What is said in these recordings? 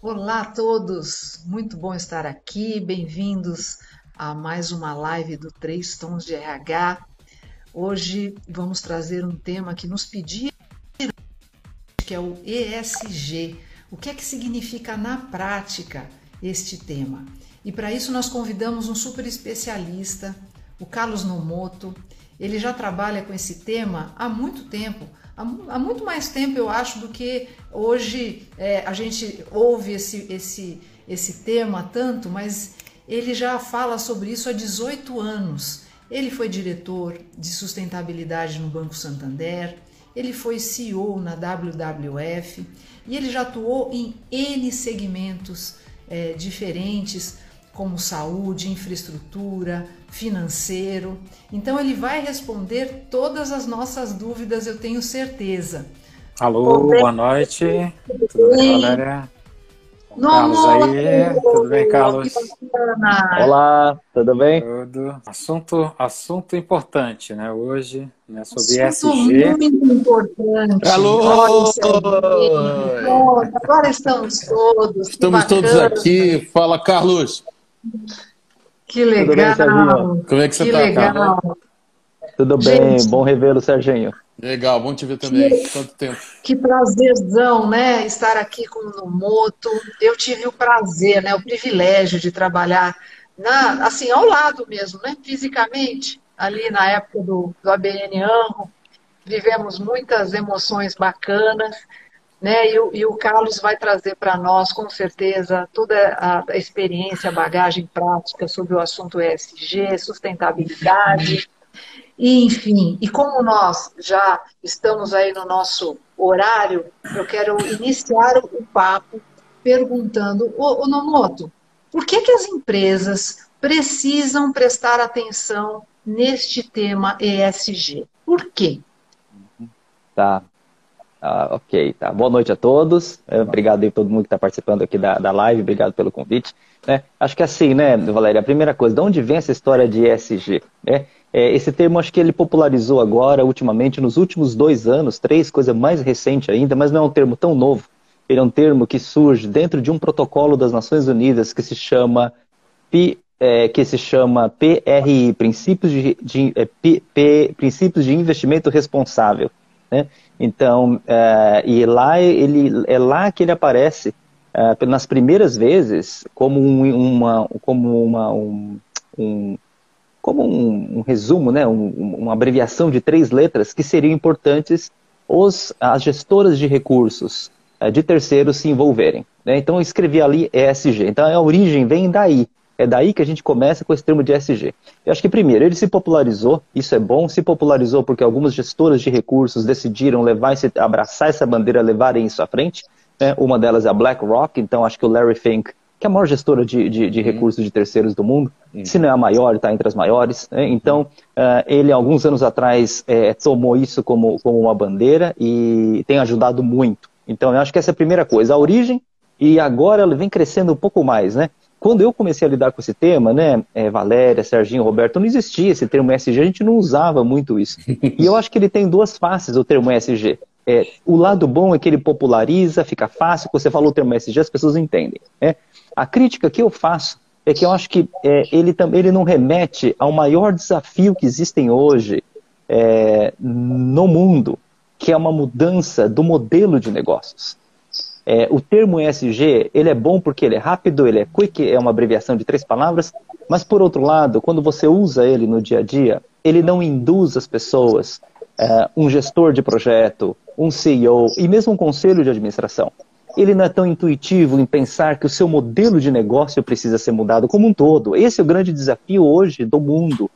Olá a todos, muito bom estar aqui, bem-vindos a mais uma live do Três Tons de RH. Hoje vamos trazer um tema que nos pediram, que é o ESG. O que é que significa na prática este tema? E para isso nós convidamos um super especialista, o Carlos Nomoto. Ele já trabalha com esse tema há muito tempo, há, muito mais tempo, eu acho, do que hoje é, a gente ouve esse, esse, esse tema tanto, mas ele já fala sobre isso há 18 anos. Ele foi diretor de sustentabilidade no Banco Santander, ele foi CEO na WWF e ele já atuou em N segmentos é, diferentes, como saúde, infraestrutura, financeiro. Então ele vai responder todas as nossas dúvidas, eu tenho certeza. Alô, boa noite. Tudo bem, Valéria? Carlos aí, tudo bem, Carlos? Olá, tudo bem? Tudo. Assunto, assunto importante, né? Hoje, né? Sobre assunto ESG. muito importante. Alô! agora estamos todos. Estamos todos aqui. Fala, Carlos. Que legal. Bem, Como é que você que tá, legal. Carlos? Tudo bem, Gente, bom revê-lo, Serginho. Legal, bom te ver também. Que, Quanto tempo. Que prazerzão, né? Estar aqui com o Nomoto. Eu tive o prazer, né? O privilégio de trabalhar na, assim, ao lado mesmo, né? Fisicamente, ali na época do, do ABN Anro. Vivemos muitas emoções bacanas. Né? E, o, e o Carlos vai trazer para nós, com certeza, toda a, experiência, a bagagem prática sobre o assunto ESG, sustentabilidade, e, enfim. E como nós já estamos aí no nosso horário, eu quero iniciar o papo perguntando, ô, ô Nomoto, por que, que as empresas precisam prestar atenção neste tema ESG? Por quê? Tá. Ah, ok, tá. Boa noite a todos. É, obrigado aí a todo mundo que está participando aqui da, da live. Obrigado pelo convite. Né? Acho que assim, né, Valéria, a primeira coisa, de onde vem essa história de ESG? Né? É, esse termo acho que ele popularizou agora, ultimamente, nos últimos dois anos, três, coisa mais recente ainda, mas não é um termo tão novo. Ele é um termo que surge dentro de um protocolo das Nações Unidas que se chama, P, é, que se chama PRI, Princípios de, de é, P, P, Princípios de Investimento Responsável. Né? Então, é, e lá ele, é lá que ele aparece é, nas primeiras vezes como um, uma, como uma, um, um como um, um, resumo, né, um, uma abreviação de três letras que seriam importantes os, as gestoras de recursos é, de terceiros se envolverem. Né? Então eu escrevi ali ESG. Então a origem vem daí. É daí que a gente começa com esse termo de ESG. Eu acho que, primeiro, ele se popularizou, isso é bom, se popularizou porque algumas gestoras de recursos decidiram levar esse, abraçar essa bandeira, levarem isso à frente. Né? Uma delas é a BlackRock, então acho que o Larry Fink, que é a maior gestora de, de, de uhum. recursos de terceiros do mundo, uhum. se não é a maior, está entre as maiores. Né? Então, uh, ele, alguns anos atrás, é, tomou isso como, como uma bandeira e tem ajudado muito. Então, eu acho que essa é a primeira coisa, a origem, e agora ela vem crescendo um pouco mais, né? Quando eu comecei a lidar com esse tema, né, é, Valéria, Serginho, Roberto, não existia esse termo ESG, a gente não usava muito isso. E eu acho que ele tem duas faces, o termo ESG. É, o lado bom é que ele populariza, fica fácil, quando você falou o termo ESG, as pessoas entendem. Né? A crítica que eu faço é que eu acho que é, ele, ele não remete ao maior desafio que existem hoje é, no mundo, que é uma mudança do modelo de negócios. É, o termo ESG, ele é bom porque ele é rápido, ele é quick, é uma abreviação de três palavras, mas por outro lado, quando você usa ele no dia a dia, ele não induz as pessoas, é, um gestor de projeto, um CEO e mesmo um conselho de administração. Ele não é tão intuitivo em pensar que o seu modelo de negócio precisa ser mudado como um todo. Esse é o grande desafio hoje do mundo.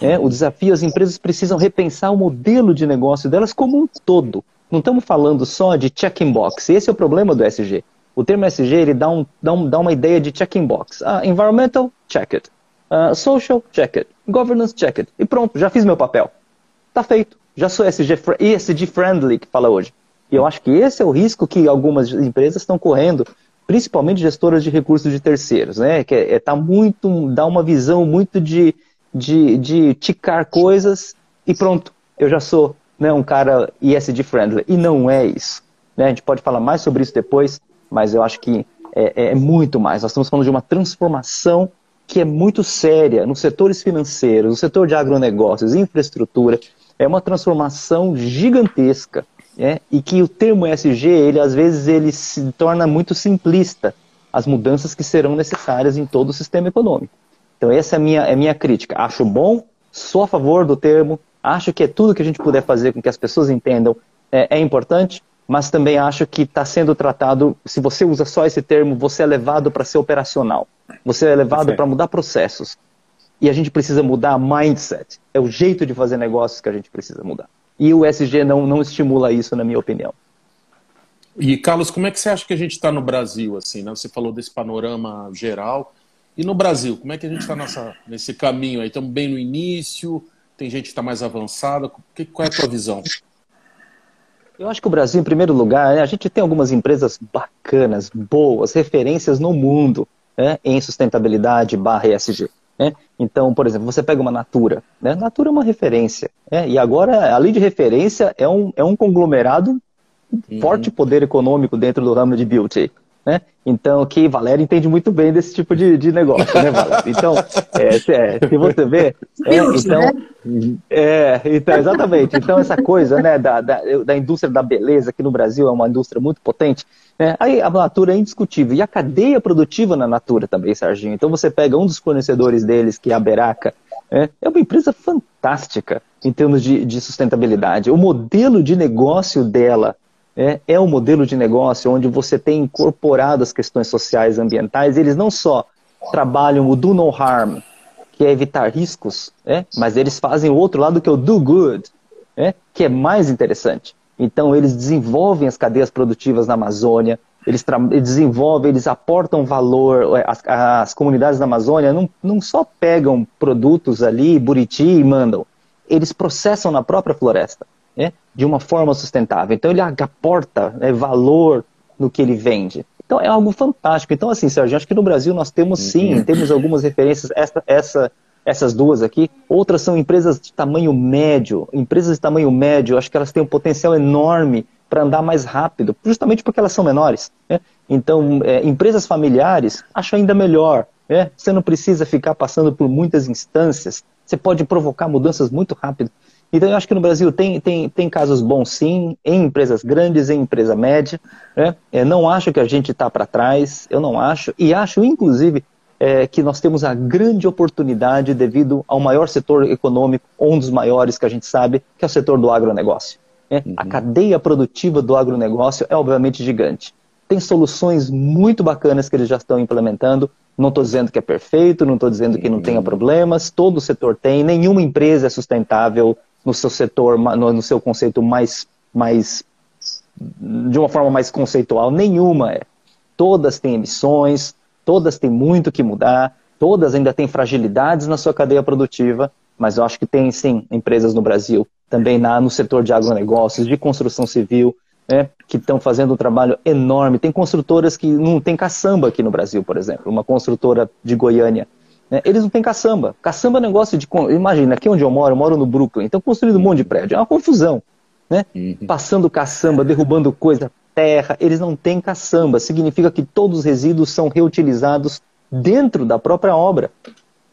Né? O desafio, as empresas precisam repensar o modelo de negócio delas como um todo. Não estamos falando só de check-in box. Esse é o problema do SG. O termo SG ele dá, um, dá, um, dá uma ideia de check-in box. Uh, environmental, check it. Uh, social, check it. Governance, check it. E pronto, já fiz meu papel. Tá feito. Já sou ESG, ESG friendly, que fala hoje. E eu acho que esse é o risco que algumas empresas estão correndo, principalmente gestoras de recursos de terceiros, né? Que é, é tá muito, dá uma visão muito de, de, de ticar coisas e pronto, eu já sou né, um cara ESG friendly. E não é isso. Né? A gente pode falar mais sobre isso depois, mas eu acho que é, é muito mais. Nós estamos falando de uma transformação que é muito séria nos setores financeiros, no setor de agronegócios, infraestrutura. É uma transformação gigantesca. É, e que o termo ESG, ele às vezes ele se torna muito simplista as mudanças que serão necessárias em todo o sistema econômico. Então essa é a minha, é a minha crítica. Acho bom, sou a favor do termo, acho que é tudo que a gente puder fazer com que as pessoas entendam é, é importante, mas também acho que está sendo tratado, se você usa só esse termo, você é levado para ser operacional, você é levado para mudar processos. E a gente precisa mudar mindset, é o jeito de fazer negócios que a gente precisa mudar. E o SG não, não estimula isso, na minha opinião. E, Carlos, como é que você acha que a gente está no Brasil? assim? Né? Você falou desse panorama geral. E no Brasil, como é que a gente está nesse caminho aí? Estamos bem no início? Tem gente que está mais avançada? Qual é a tua visão? Eu acho que o Brasil, em primeiro lugar, né, a gente tem algumas empresas bacanas, boas, referências no mundo né, em sustentabilidade barra ESG. Né? Então, por exemplo, você pega uma Natura. Né? Natura é uma referência. Né? E agora, além de referência, é um, é um conglomerado uhum. forte poder econômico dentro do ramo de beauty. Né? Então, que Valéria entende muito bem desse tipo de, de negócio, né, Valéria? Então, é, se, é, se você vê, é, então, né? é, então, exatamente. Então, essa coisa, né, da, da, da, indústria da beleza, que no Brasil é uma indústria muito potente, né, aí a Natura é indiscutível. E a cadeia produtiva na Natura também, Serginho. Então, você pega um dos fornecedores deles, que é a Beraca, é, é uma empresa fantástica em termos de, de sustentabilidade. O modelo de negócio dela é, é um modelo de negócio onde você tem incorporado as questões sociais e ambientais. Eles não só trabalham o do no harm, que é evitar riscos, é, mas eles fazem o outro lado que é o do good, é, que é mais interessante. Então eles desenvolvem as cadeias produtivas na Amazônia, eles, eles desenvolvem, eles aportam valor, as, as comunidades da Amazônia não, não só pegam produtos ali, Buriti e mandam, eles processam na própria floresta de uma forma sustentável. Então ele aporta né, valor no que ele vende. Então é algo fantástico. Então, assim, Sérgio, acho que no Brasil nós temos sim, uhum. temos algumas referências, essa, essa, essas duas aqui. Outras são empresas de tamanho médio. Empresas de tamanho médio, acho que elas têm um potencial enorme para andar mais rápido, justamente porque elas são menores. Né? Então, é, empresas familiares, acho ainda melhor. Né? Você não precisa ficar passando por muitas instâncias. Você pode provocar mudanças muito rápido. Então, eu acho que no Brasil tem, tem, tem casos bons, sim, em empresas grandes, em empresa média. Né? É, não acho que a gente está para trás, eu não acho. E acho, inclusive, é, que nós temos a grande oportunidade devido ao maior setor econômico, um dos maiores que a gente sabe, que é o setor do agronegócio. Né? Uhum. A cadeia produtiva do agronegócio é, obviamente, gigante. Tem soluções muito bacanas que eles já estão implementando. Não estou dizendo que é perfeito, não estou dizendo que não tenha problemas, todo o setor tem, nenhuma empresa é sustentável no seu setor, no, no seu conceito mais, mais. de uma forma mais conceitual. Nenhuma é. Todas têm emissões, todas têm muito que mudar, todas ainda têm fragilidades na sua cadeia produtiva, mas eu acho que tem sim empresas no Brasil, também na, no setor de agronegócios, de construção civil, né, que estão fazendo um trabalho enorme. Tem construtoras que não tem caçamba aqui no Brasil, por exemplo, uma construtora de Goiânia né? Eles não têm caçamba. Caçamba é um negócio de. Imagina, aqui onde eu moro, eu moro no Brooklyn, então construindo um monte de prédio. É uma confusão. Né? Uhum. Passando caçamba, derrubando coisa, terra. Eles não têm caçamba. Significa que todos os resíduos são reutilizados dentro da própria obra.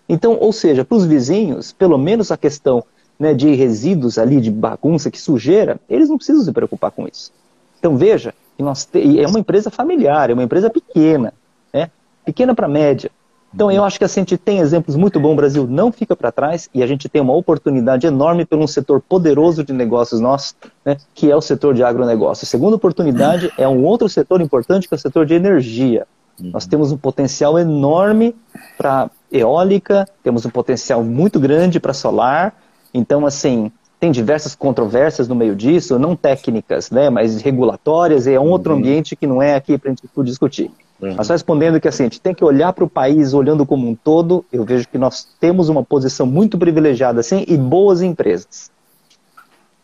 Então, ou seja, para os vizinhos, pelo menos a questão né, de resíduos ali, de bagunça, que sujeira, eles não precisam se preocupar com isso. Então veja, nós te... é uma empresa familiar, é uma empresa pequena, né? pequena para média. Então eu acho que assim, a gente tem exemplos muito bons, o Brasil não fica para trás e a gente tem uma oportunidade enorme pelo um setor poderoso de negócios nosso, né, que é o setor de agronegócio. A segunda oportunidade é um outro setor importante que é o setor de energia. Nós temos um potencial enorme para eólica, temos um potencial muito grande para solar. Então, assim, tem diversas controvérsias no meio disso, não técnicas, né, mas regulatórias, e é um outro uhum. ambiente que não é aqui para a gente discutir. Uhum. Mas só respondendo que assim, a gente tem que olhar para o país olhando como um todo, eu vejo que nós temos uma posição muito privilegiada assim e boas empresas.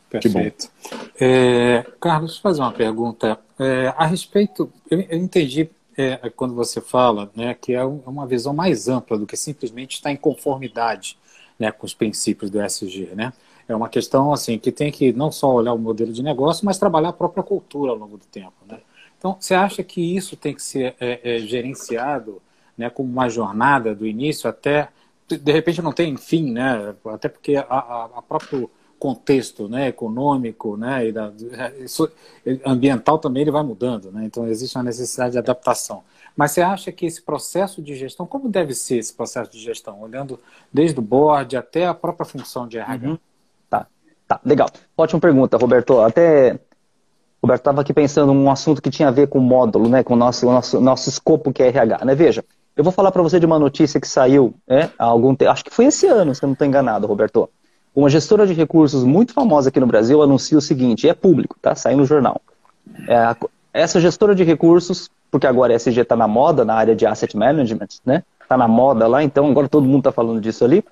Perfeito. É, Carlos, fazer uma pergunta. É, a respeito, eu, eu entendi é, quando você fala né, que é, é uma visão mais ampla do que simplesmente estar em conformidade né, com os princípios do SG. Né? É uma questão assim que tem que não só olhar o modelo de negócio, mas trabalhar a própria cultura ao longo do tempo. Né? Então, você acha que isso tem que ser é, é, gerenciado né, como uma jornada do início até, de repente não tem fim, né? Até porque a, a, a próprio contexto né, econômico né, e da, isso, ambiental também ele vai mudando, né? então existe uma necessidade de adaptação. Mas você acha que esse processo de gestão, como deve ser esse processo de gestão? Olhando desde o board até a própria função de RH. Uhum. Tá, tá, legal. Ótima pergunta, Roberto. Até Roberto estava aqui pensando num assunto que tinha a ver com o módulo, né, com o nosso, nosso, nosso escopo que é RH. Né? Veja, eu vou falar para você de uma notícia que saiu né, há algum tempo, acho que foi esse ano, se eu não estou enganado, Roberto. Uma gestora de recursos muito famosa aqui no Brasil anuncia o seguinte, é público, tá? Saiu no jornal. É, essa gestora de recursos porque agora a SG está na moda na área de asset management, né? Está na moda lá, então agora todo mundo está falando disso ali.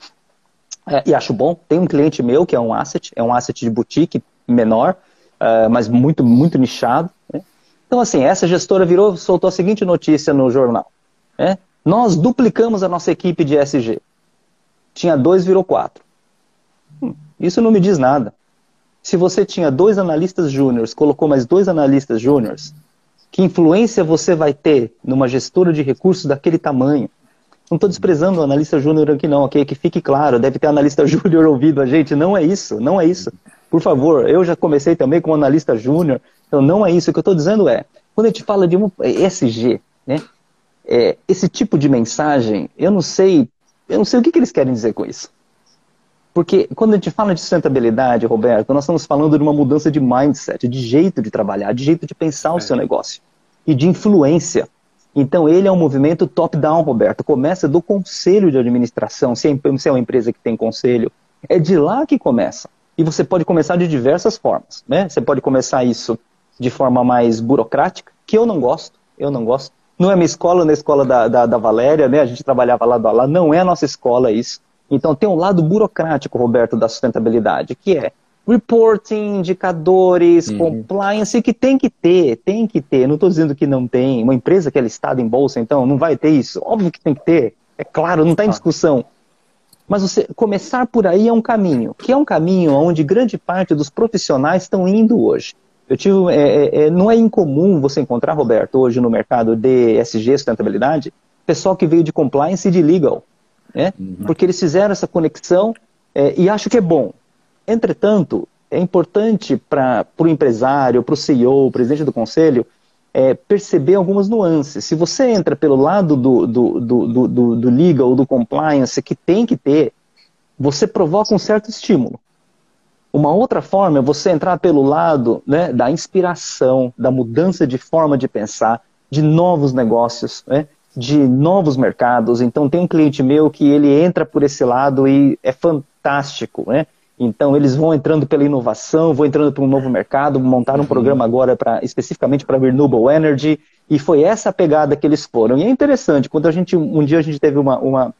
É, e acho bom. Tem um cliente meu que é um asset, é um asset de boutique menor, uh, mas muito, muito nichado. Né? Então, assim, essa gestora virou, soltou a seguinte notícia no jornal. Né? Nós duplicamos a nossa equipe de SG. Tinha dois, virou quatro. Hum, isso não me diz nada. Se você tinha dois analistas júniores, colocou mais dois analistas júniores, que influência você vai ter numa gestora de recursos daquele tamanho? Não estou desprezando o analista júnior aqui não, ok? Que fique claro, deve ter analista júnior ouvido a gente. Não é isso, não é isso. Por favor, eu já comecei também como analista júnior, então não é isso. O que eu estou dizendo é, quando a gente fala de um ESG, né? É, esse tipo de mensagem, eu não sei, eu não sei o que, que eles querem dizer com isso. Porque quando a gente fala de sustentabilidade, Roberto, nós estamos falando de uma mudança de mindset, de jeito de trabalhar, de jeito de pensar o é. seu negócio e de influência. Então, ele é um movimento top-down, Roberto. Começa do conselho de administração. Se é uma empresa que tem conselho, é de lá que começa. E você pode começar de diversas formas. Né? Você pode começar isso de forma mais burocrática, que eu não gosto. Eu não gosto. Não é minha escola, na escola da, da, da Valéria, né? A gente trabalhava lá do lá. Não é a nossa escola isso. Então tem um lado burocrático, Roberto, da sustentabilidade, que é reporting, indicadores, uhum. compliance, que tem que ter, tem que ter. Não estou dizendo que não tem. Uma empresa que é listada em bolsa, então, não vai ter isso. Óbvio que tem que ter. É claro, não está em discussão. Mas você começar por aí é um caminho, que é um caminho onde grande parte dos profissionais estão indo hoje. Eu tive, é, é, é não é incomum você encontrar, Roberto, hoje no mercado de SG, sustentabilidade, pessoal que veio de compliance e de legal né? Uhum. Porque eles fizeram essa conexão é, e acho que é bom. Entretanto, é importante para o empresário, para o CEO, o presidente do conselho, é, perceber algumas nuances. Se você entra pelo lado do, do, do, do, do legal, do compliance, que tem que ter, você provoca um certo estímulo. Uma outra forma é você entrar pelo lado né, da inspiração, da mudança de forma de pensar, de novos negócios. Né? de novos mercados. Então tem um cliente meu que ele entra por esse lado e é fantástico, né? Então eles vão entrando pela inovação, vão entrando para um novo mercado, montaram um uhum. programa agora para especificamente para renewable energy e foi essa a pegada que eles foram. E é interessante quando a gente um dia a gente teve uma uma,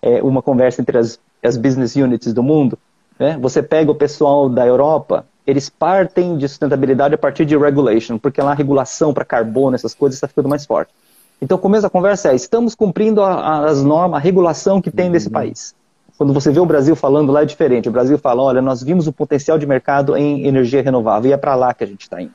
é, uma conversa entre as, as business units do mundo, né? Você pega o pessoal da Europa, eles partem de sustentabilidade a partir de regulation, porque lá a regulação para carbono, essas coisas está ficando mais forte. Então, o começo da conversa é: estamos cumprindo a, as normas, a regulação que tem nesse uhum. país. Quando você vê o Brasil falando lá é diferente. O Brasil fala: olha, nós vimos o potencial de mercado em energia renovável e é para lá que a gente está indo.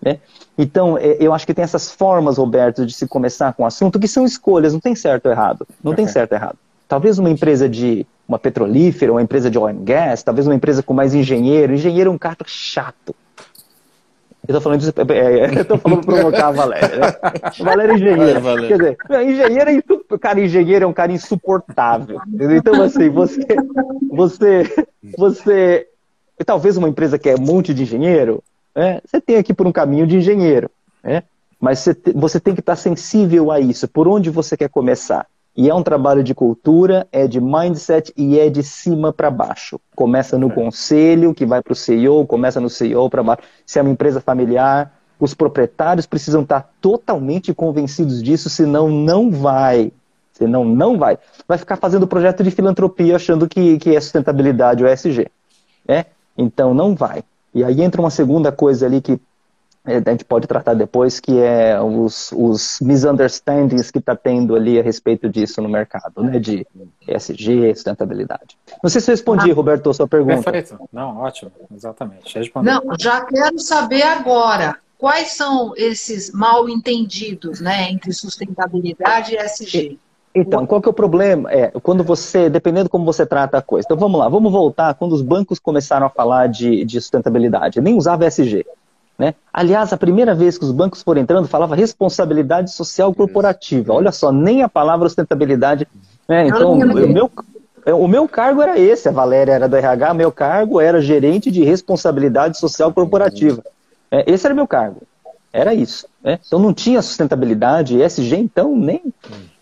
Né? Então, é, eu acho que tem essas formas, Roberto, de se começar com o assunto que são escolhas, não tem certo ou errado. Não tem certo ou errado. Talvez uma empresa de uma petrolífera, uma empresa de oil and gas, talvez uma empresa com mais engenheiro. Engenheiro é um cara chato. Eu tô falando disso, é, é, eu tô falando provocar a Valéria, né? Valéria é engenheira. Vai, Quer dizer, engenheiro é cara, engenheiro é um cara insuportável. Então, assim, você, você, você, talvez uma empresa que é um monte de engenheiro, né? Você tem aqui por um caminho de engenheiro, né? Mas você, você tem que estar sensível a isso, por onde você quer começar. E é um trabalho de cultura, é de mindset e é de cima para baixo. Começa no é. conselho, que vai para o CEO, começa no CEO para baixo. Se é uma empresa familiar, os proprietários precisam estar totalmente convencidos disso, senão não vai. Senão não vai. Vai ficar fazendo projeto de filantropia achando que, que é sustentabilidade o ESG. Né? Então não vai. E aí entra uma segunda coisa ali que a gente pode tratar depois, que é os, os misunderstandings que está tendo ali a respeito disso no mercado, né, de ESG, sustentabilidade. Não sei se eu respondi, ah, Roberto, a sua pergunta. Perfeito. Não, ótimo, exatamente. Não, já quero saber agora. quais são esses mal entendidos né, entre sustentabilidade e SG? Então, qual que é o problema? É, quando você, dependendo como você trata a coisa. Então, vamos lá, vamos voltar quando os bancos começaram a falar de, de sustentabilidade. Nem usava SG. Né? Aliás, a primeira vez que os bancos foram entrando, falava responsabilidade social corporativa. Olha só, nem a palavra sustentabilidade. Né? Então, o meu, o meu cargo era esse, a Valéria era do RH, meu cargo era gerente de responsabilidade social corporativa. É, esse era meu cargo. Era isso. Né? Então não tinha sustentabilidade, ESG, então nem.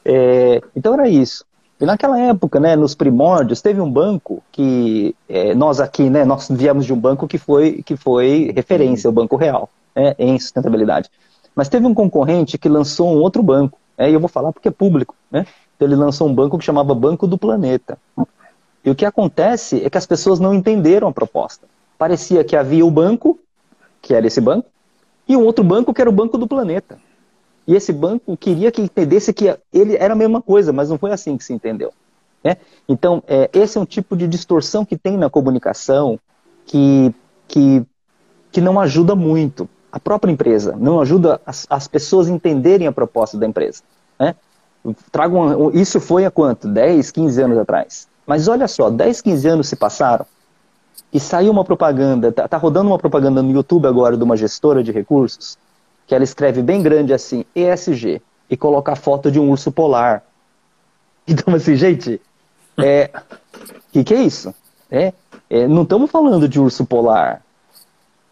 É, então era isso. E naquela época, né, nos primórdios, teve um banco que é, nós aqui, né, nós viemos de um banco que foi, que foi referência, o Banco Real, né, em sustentabilidade. Mas teve um concorrente que lançou um outro banco, né, e eu vou falar porque é público, né? Então ele lançou um banco que chamava Banco do Planeta. E o que acontece é que as pessoas não entenderam a proposta. Parecia que havia o banco, que era esse banco, e um outro banco que era o Banco do Planeta. E esse banco queria que entendesse que ele era a mesma coisa, mas não foi assim que se entendeu. Né? Então, é, esse é um tipo de distorção que tem na comunicação que, que, que não ajuda muito a própria empresa, não ajuda as, as pessoas a entenderem a proposta da empresa. Né? Trago uma, isso foi há quanto? 10, 15 anos atrás. Mas olha só, 10, 15 anos se passaram e saiu uma propaganda, tá, tá rodando uma propaganda no YouTube agora de uma gestora de recursos, que ela escreve bem grande assim, ESG, e coloca a foto de um urso polar. Então, assim, gente, é, que que é isso? É, é não estamos falando de urso polar.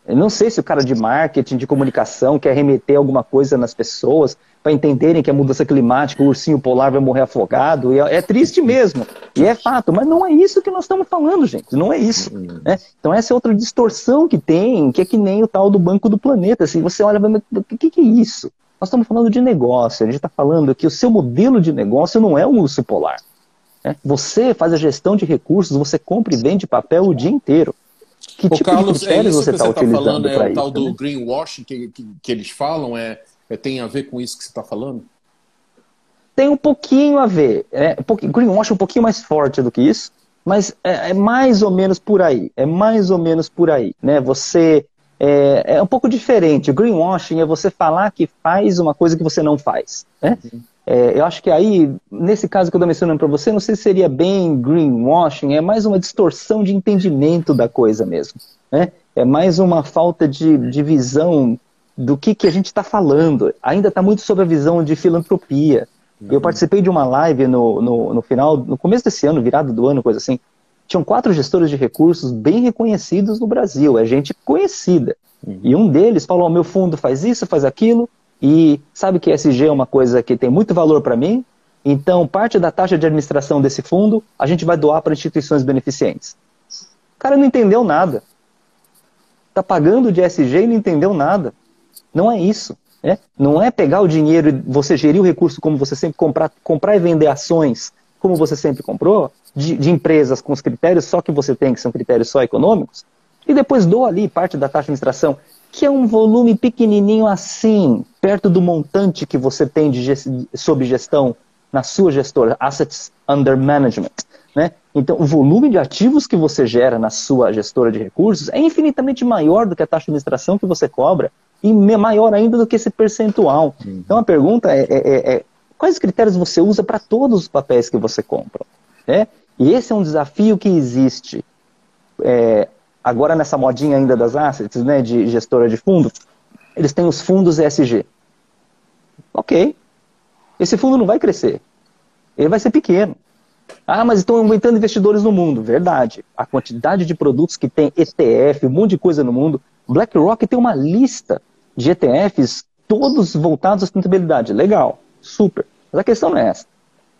Eu não sei se o cara de marketing, de comunicação, quer remeter alguma coisa nas pessoas para entenderem que a mudança climática, o ursinho polar vai morrer afogado. É, é, triste mesmo. E é fato, mas não é isso que nós estamos falando, gente. Não é isso. Né? Então essa é outra distorção que tem, que é que nem o tal do Banco do Planeta. Assim, você olha, o que, que é isso? Nós estamos falando de negócio. A gente está falando que o seu modelo de negócio não é um urso polar. Né? Você faz a gestão de recursos, você compra e vende papel o dia inteiro. Que Ô, tipo Carlos, de critérios é você está tá utilizando é o tal isso, do né? greenwashing que, que, que, eles falam? É, é, tem a ver com isso que você está falando? Tem um pouquinho a ver. É, um greenwashing é um pouquinho mais forte do que isso, mas é, é, mais ou menos por aí. É mais ou menos por aí. Né? Você é, é um pouco diferente. O greenwashing é você falar que faz uma coisa que você não faz. Né? Uhum. É, eu acho que aí, nesse caso que eu estou mencionando para você, não sei se seria bem greenwashing, é mais uma distorção de entendimento da coisa mesmo. Né? É mais uma falta de, de visão do que, que a gente está falando. Ainda está muito sobre a visão de filantropia. Uhum. Eu participei de uma live no, no, no, final, no começo desse ano, virado do ano, coisa assim. Tinham quatro gestores de recursos bem reconhecidos no Brasil, é gente conhecida. Uhum. E um deles falou: meu fundo faz isso, faz aquilo, e sabe que SG é uma coisa que tem muito valor para mim, então parte da taxa de administração desse fundo a gente vai doar para instituições beneficentes. O cara não entendeu nada. Está pagando de SG e não entendeu nada. Não é isso. Né? Não é pegar o dinheiro e você gerir o recurso como você sempre comprar, comprar e vender ações como você sempre comprou, de, de empresas com os critérios só que você tem, que são critérios só econômicos, e depois doa ali parte da taxa de administração que é um volume pequenininho assim, perto do montante que você tem de sob gestão na sua gestora, Assets Under Management. Né? Então, o volume de ativos que você gera na sua gestora de recursos é infinitamente maior do que a taxa de administração que você cobra e maior ainda do que esse percentual. Uhum. Então, a pergunta é, é, é, é quais critérios você usa para todos os papéis que você compra? Né? E esse é um desafio que existe. É, agora nessa modinha ainda das assets, né, de gestora de fundo, eles têm os fundos ESG. Ok. Esse fundo não vai crescer. Ele vai ser pequeno. Ah, mas estão aumentando investidores no mundo. Verdade. A quantidade de produtos que tem ETF, um monte de coisa no mundo. BlackRock tem uma lista de ETFs, todos voltados à sustentabilidade. Legal. Super. Mas a questão não é essa.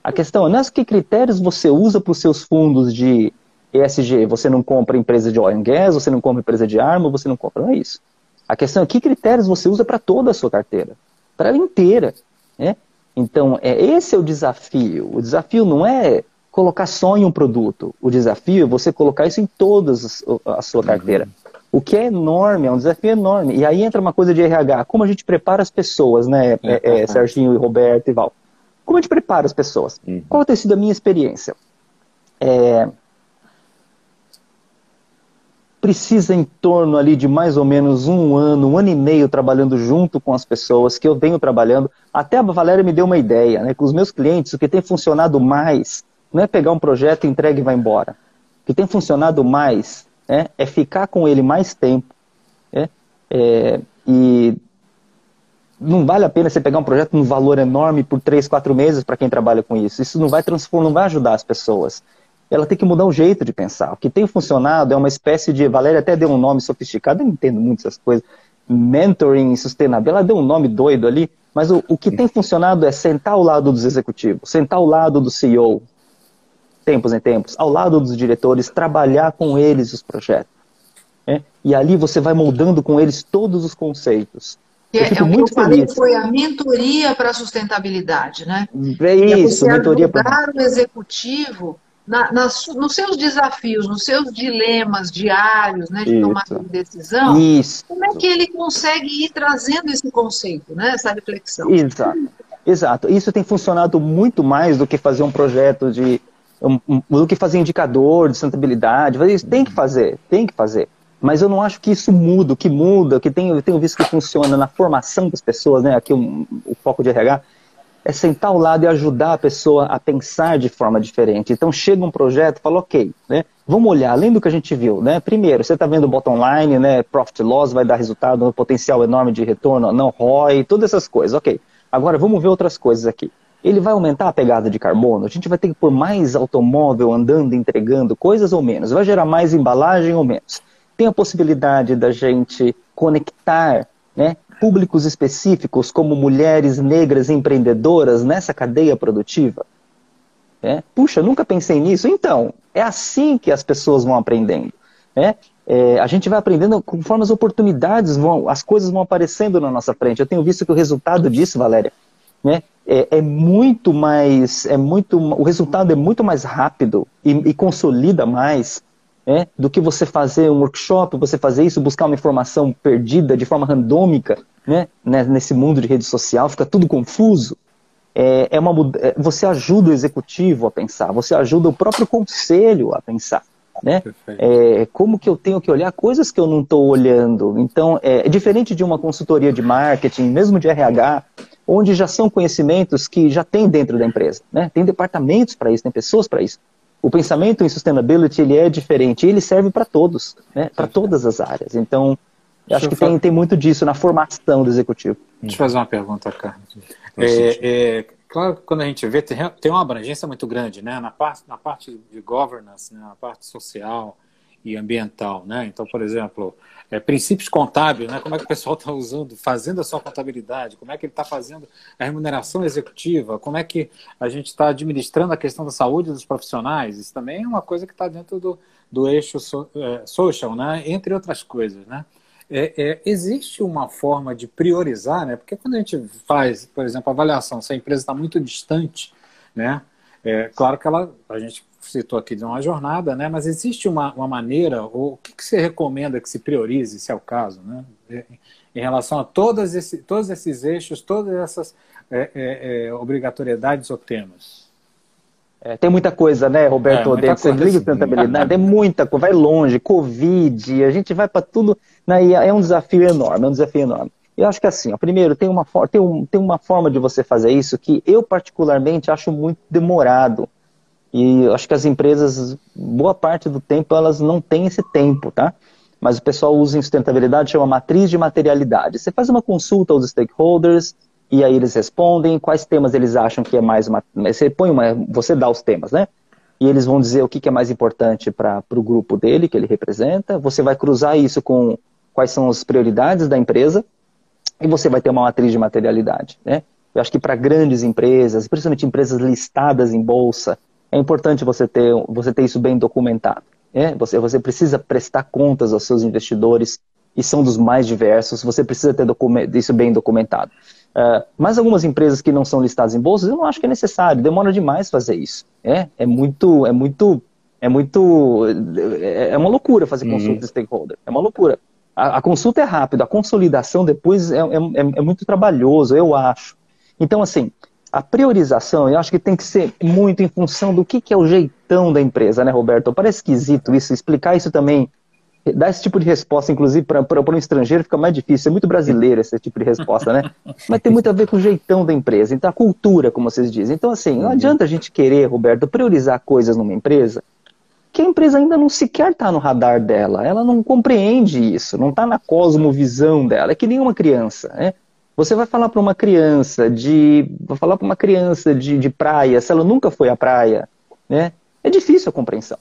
A questão é, não é que critérios você usa para os seus fundos de ESG, você não compra empresa de oil and gas, você não compra empresa de arma, você não compra, não é isso. A questão é que critérios você usa para toda a sua carteira, para ela inteira. Né? Então, é, esse é o desafio. O desafio não é colocar só em um produto. O desafio é você colocar isso em toda a sua carteira. Uhum. O que é enorme, é um desafio enorme. E aí entra uma coisa de RH, como a gente prepara as pessoas, né, é, é, Serginho e Roberto e Val? Como a gente prepara as pessoas? Uhum. Qual tem sido a minha experiência? É, precisa em torno ali de mais ou menos um ano, um ano e meio trabalhando junto com as pessoas que eu venho trabalhando. Até a Valéria me deu uma ideia, né? Com os meus clientes, o que tem funcionado mais não é pegar um projeto, entrega e vai embora. O que tem funcionado mais né, é ficar com ele mais tempo. Né? É, e não vale a pena você pegar um projeto num valor enorme por três, quatro meses para quem trabalha com isso. Isso não vai transformar, não vai ajudar as pessoas ela tem que mudar o jeito de pensar. O que tem funcionado é uma espécie de. Valéria até deu um nome sofisticado, eu não entendo muito essas coisas. Mentoring sustentável. Ela deu um nome doido ali, mas o, o que tem funcionado é sentar ao lado dos executivos, sentar ao lado do CEO, tempos em tempos, ao lado dos diretores, trabalhar com eles os projetos. Né? E ali você vai moldando com eles todos os conceitos. Eu é, é, o que eu falei foi a mentoria para a sustentabilidade, né? É isso, é mentoria para o executivo na, nas, nos seus desafios, nos seus dilemas diários né, de Isso. tomada de decisão, Isso. como é que ele consegue ir trazendo esse conceito, né, essa reflexão? Exato. Exato. Isso tem funcionado muito mais do que fazer um projeto de. Um, um, do que fazer indicador de sustentabilidade. Isso tem que fazer, tem que fazer. Mas eu não acho que isso muda. O que muda, o que tem, eu tenho visto que funciona na formação das pessoas, né? Aqui um, o foco de RH, é sentar ao lado e ajudar a pessoa a pensar de forma diferente. Então chega um projeto fala, ok, né, vamos olhar, além do que a gente viu, né? Primeiro, você está vendo o bottom line, né? Profit loss vai dar resultado, um potencial enorme de retorno, não ROI, todas essas coisas, ok. Agora vamos ver outras coisas aqui. Ele vai aumentar a pegada de carbono? A gente vai ter que pôr mais automóvel andando, entregando coisas ou menos? Vai gerar mais embalagem ou menos? Tem a possibilidade da gente conectar né, públicos específicos, como mulheres negras empreendedoras, nessa cadeia produtiva? É? Puxa, nunca pensei nisso. Então, é assim que as pessoas vão aprendendo. Né? É, a gente vai aprendendo conforme as oportunidades vão, as coisas vão aparecendo na nossa frente. Eu tenho visto que o resultado disso, Valéria, né, é, é, muito mais, é muito, o resultado é muito mais rápido e, e consolida mais é, do que você fazer um workshop, você fazer isso, buscar uma informação perdida de forma randômica, né, né nesse mundo de rede social, fica tudo confuso. É, é uma, é, você ajuda o executivo a pensar, você ajuda o próprio conselho a pensar. Né? É, como que eu tenho que olhar coisas que eu não estou olhando. Então, é, é, diferente de uma consultoria de marketing, mesmo de RH, onde já são conhecimentos que já tem dentro da empresa. Né? Tem departamentos para isso, tem pessoas para isso o pensamento em sustainability ele é diferente e ele serve para todos, né? para todas as áreas. Então, eu acho que tem, tem muito disso na formação do executivo. Deixa eu fazer uma pergunta, Carlos. É, é, claro que quando a gente vê, tem, tem uma abrangência muito grande né? na, parte, na parte de governance, né? na parte social e ambiental. Né? Então, por exemplo, é, princípios contábeis, né? como é que o pessoal está usando, fazendo a sua contabilidade, como é que ele está fazendo a remuneração executiva, como é que a gente está administrando a questão da saúde dos profissionais, isso também é uma coisa que está dentro do, do eixo so, é, social, né? entre outras coisas. Né? É, é, existe uma forma de priorizar, né? porque quando a gente faz, por exemplo, avaliação, se a empresa está muito distante, né? É, claro que ela, a gente citou aqui de uma jornada, né? Mas existe uma, uma maneira, ou o que, que você recomenda que se priorize, se é o caso, né? Em relação a todos esse, todos esses eixos, todas essas é, é, é obrigatoriedades ou temas? É, tem muita coisa, né, Roberto? É, Você liga sustentabilidade, é muita coisa, vai longe, Covid, a gente vai para tudo, né, é um desafio enorme, é um desafio enorme. Eu acho que assim, ó, primeiro, tem uma, tem, um, tem uma forma de você fazer isso que eu particularmente acho muito demorado. E acho que as empresas, boa parte do tempo, elas não têm esse tempo, tá? Mas o pessoal usa em sustentabilidade, chama matriz de materialidade. Você faz uma consulta aos stakeholders e aí eles respondem quais temas eles acham que é mais uma. Você põe uma. Você dá os temas, né? E eles vão dizer o que é mais importante para o grupo dele, que ele representa. Você vai cruzar isso com quais são as prioridades da empresa e você vai ter uma matriz de materialidade, né? Eu acho que para grandes empresas, principalmente empresas listadas em bolsa, é importante você ter, você ter isso bem documentado. Né? Você, você precisa prestar contas aos seus investidores, e são dos mais diversos, você precisa ter isso bem documentado. Uh, mas algumas empresas que não são listadas em bolsas, eu não acho que é necessário, demora demais fazer isso. É, é muito, é muito, é muito, é, é uma loucura fazer uhum. consulta de stakeholder, é uma loucura. A, a, consulta é rápida, a consolidação depois é, é, é, é muito trabalhoso, eu acho. Então, assim, a priorização, eu acho que tem que ser muito em função do que, que é o jeitão da empresa, né, Roberto? Parece esquisito isso, explicar isso também dar esse tipo de resposta, inclusive para um estrangeiro, fica mais difícil. É muito brasileiro esse tipo de resposta, né? Mas tem muito a ver com o jeitão da empresa, então a cultura, como vocês dizem. Então, assim, não uhum. adianta a gente querer, Roberto, priorizar coisas numa empresa que a empresa ainda não sequer está no radar dela. Ela não compreende isso, não está na cosmovisão dela. É que nem uma criança, né? Você vai falar para uma criança de. Vai falar para uma criança de, de praia, se ela nunca foi à praia, né? É difícil a compreensão.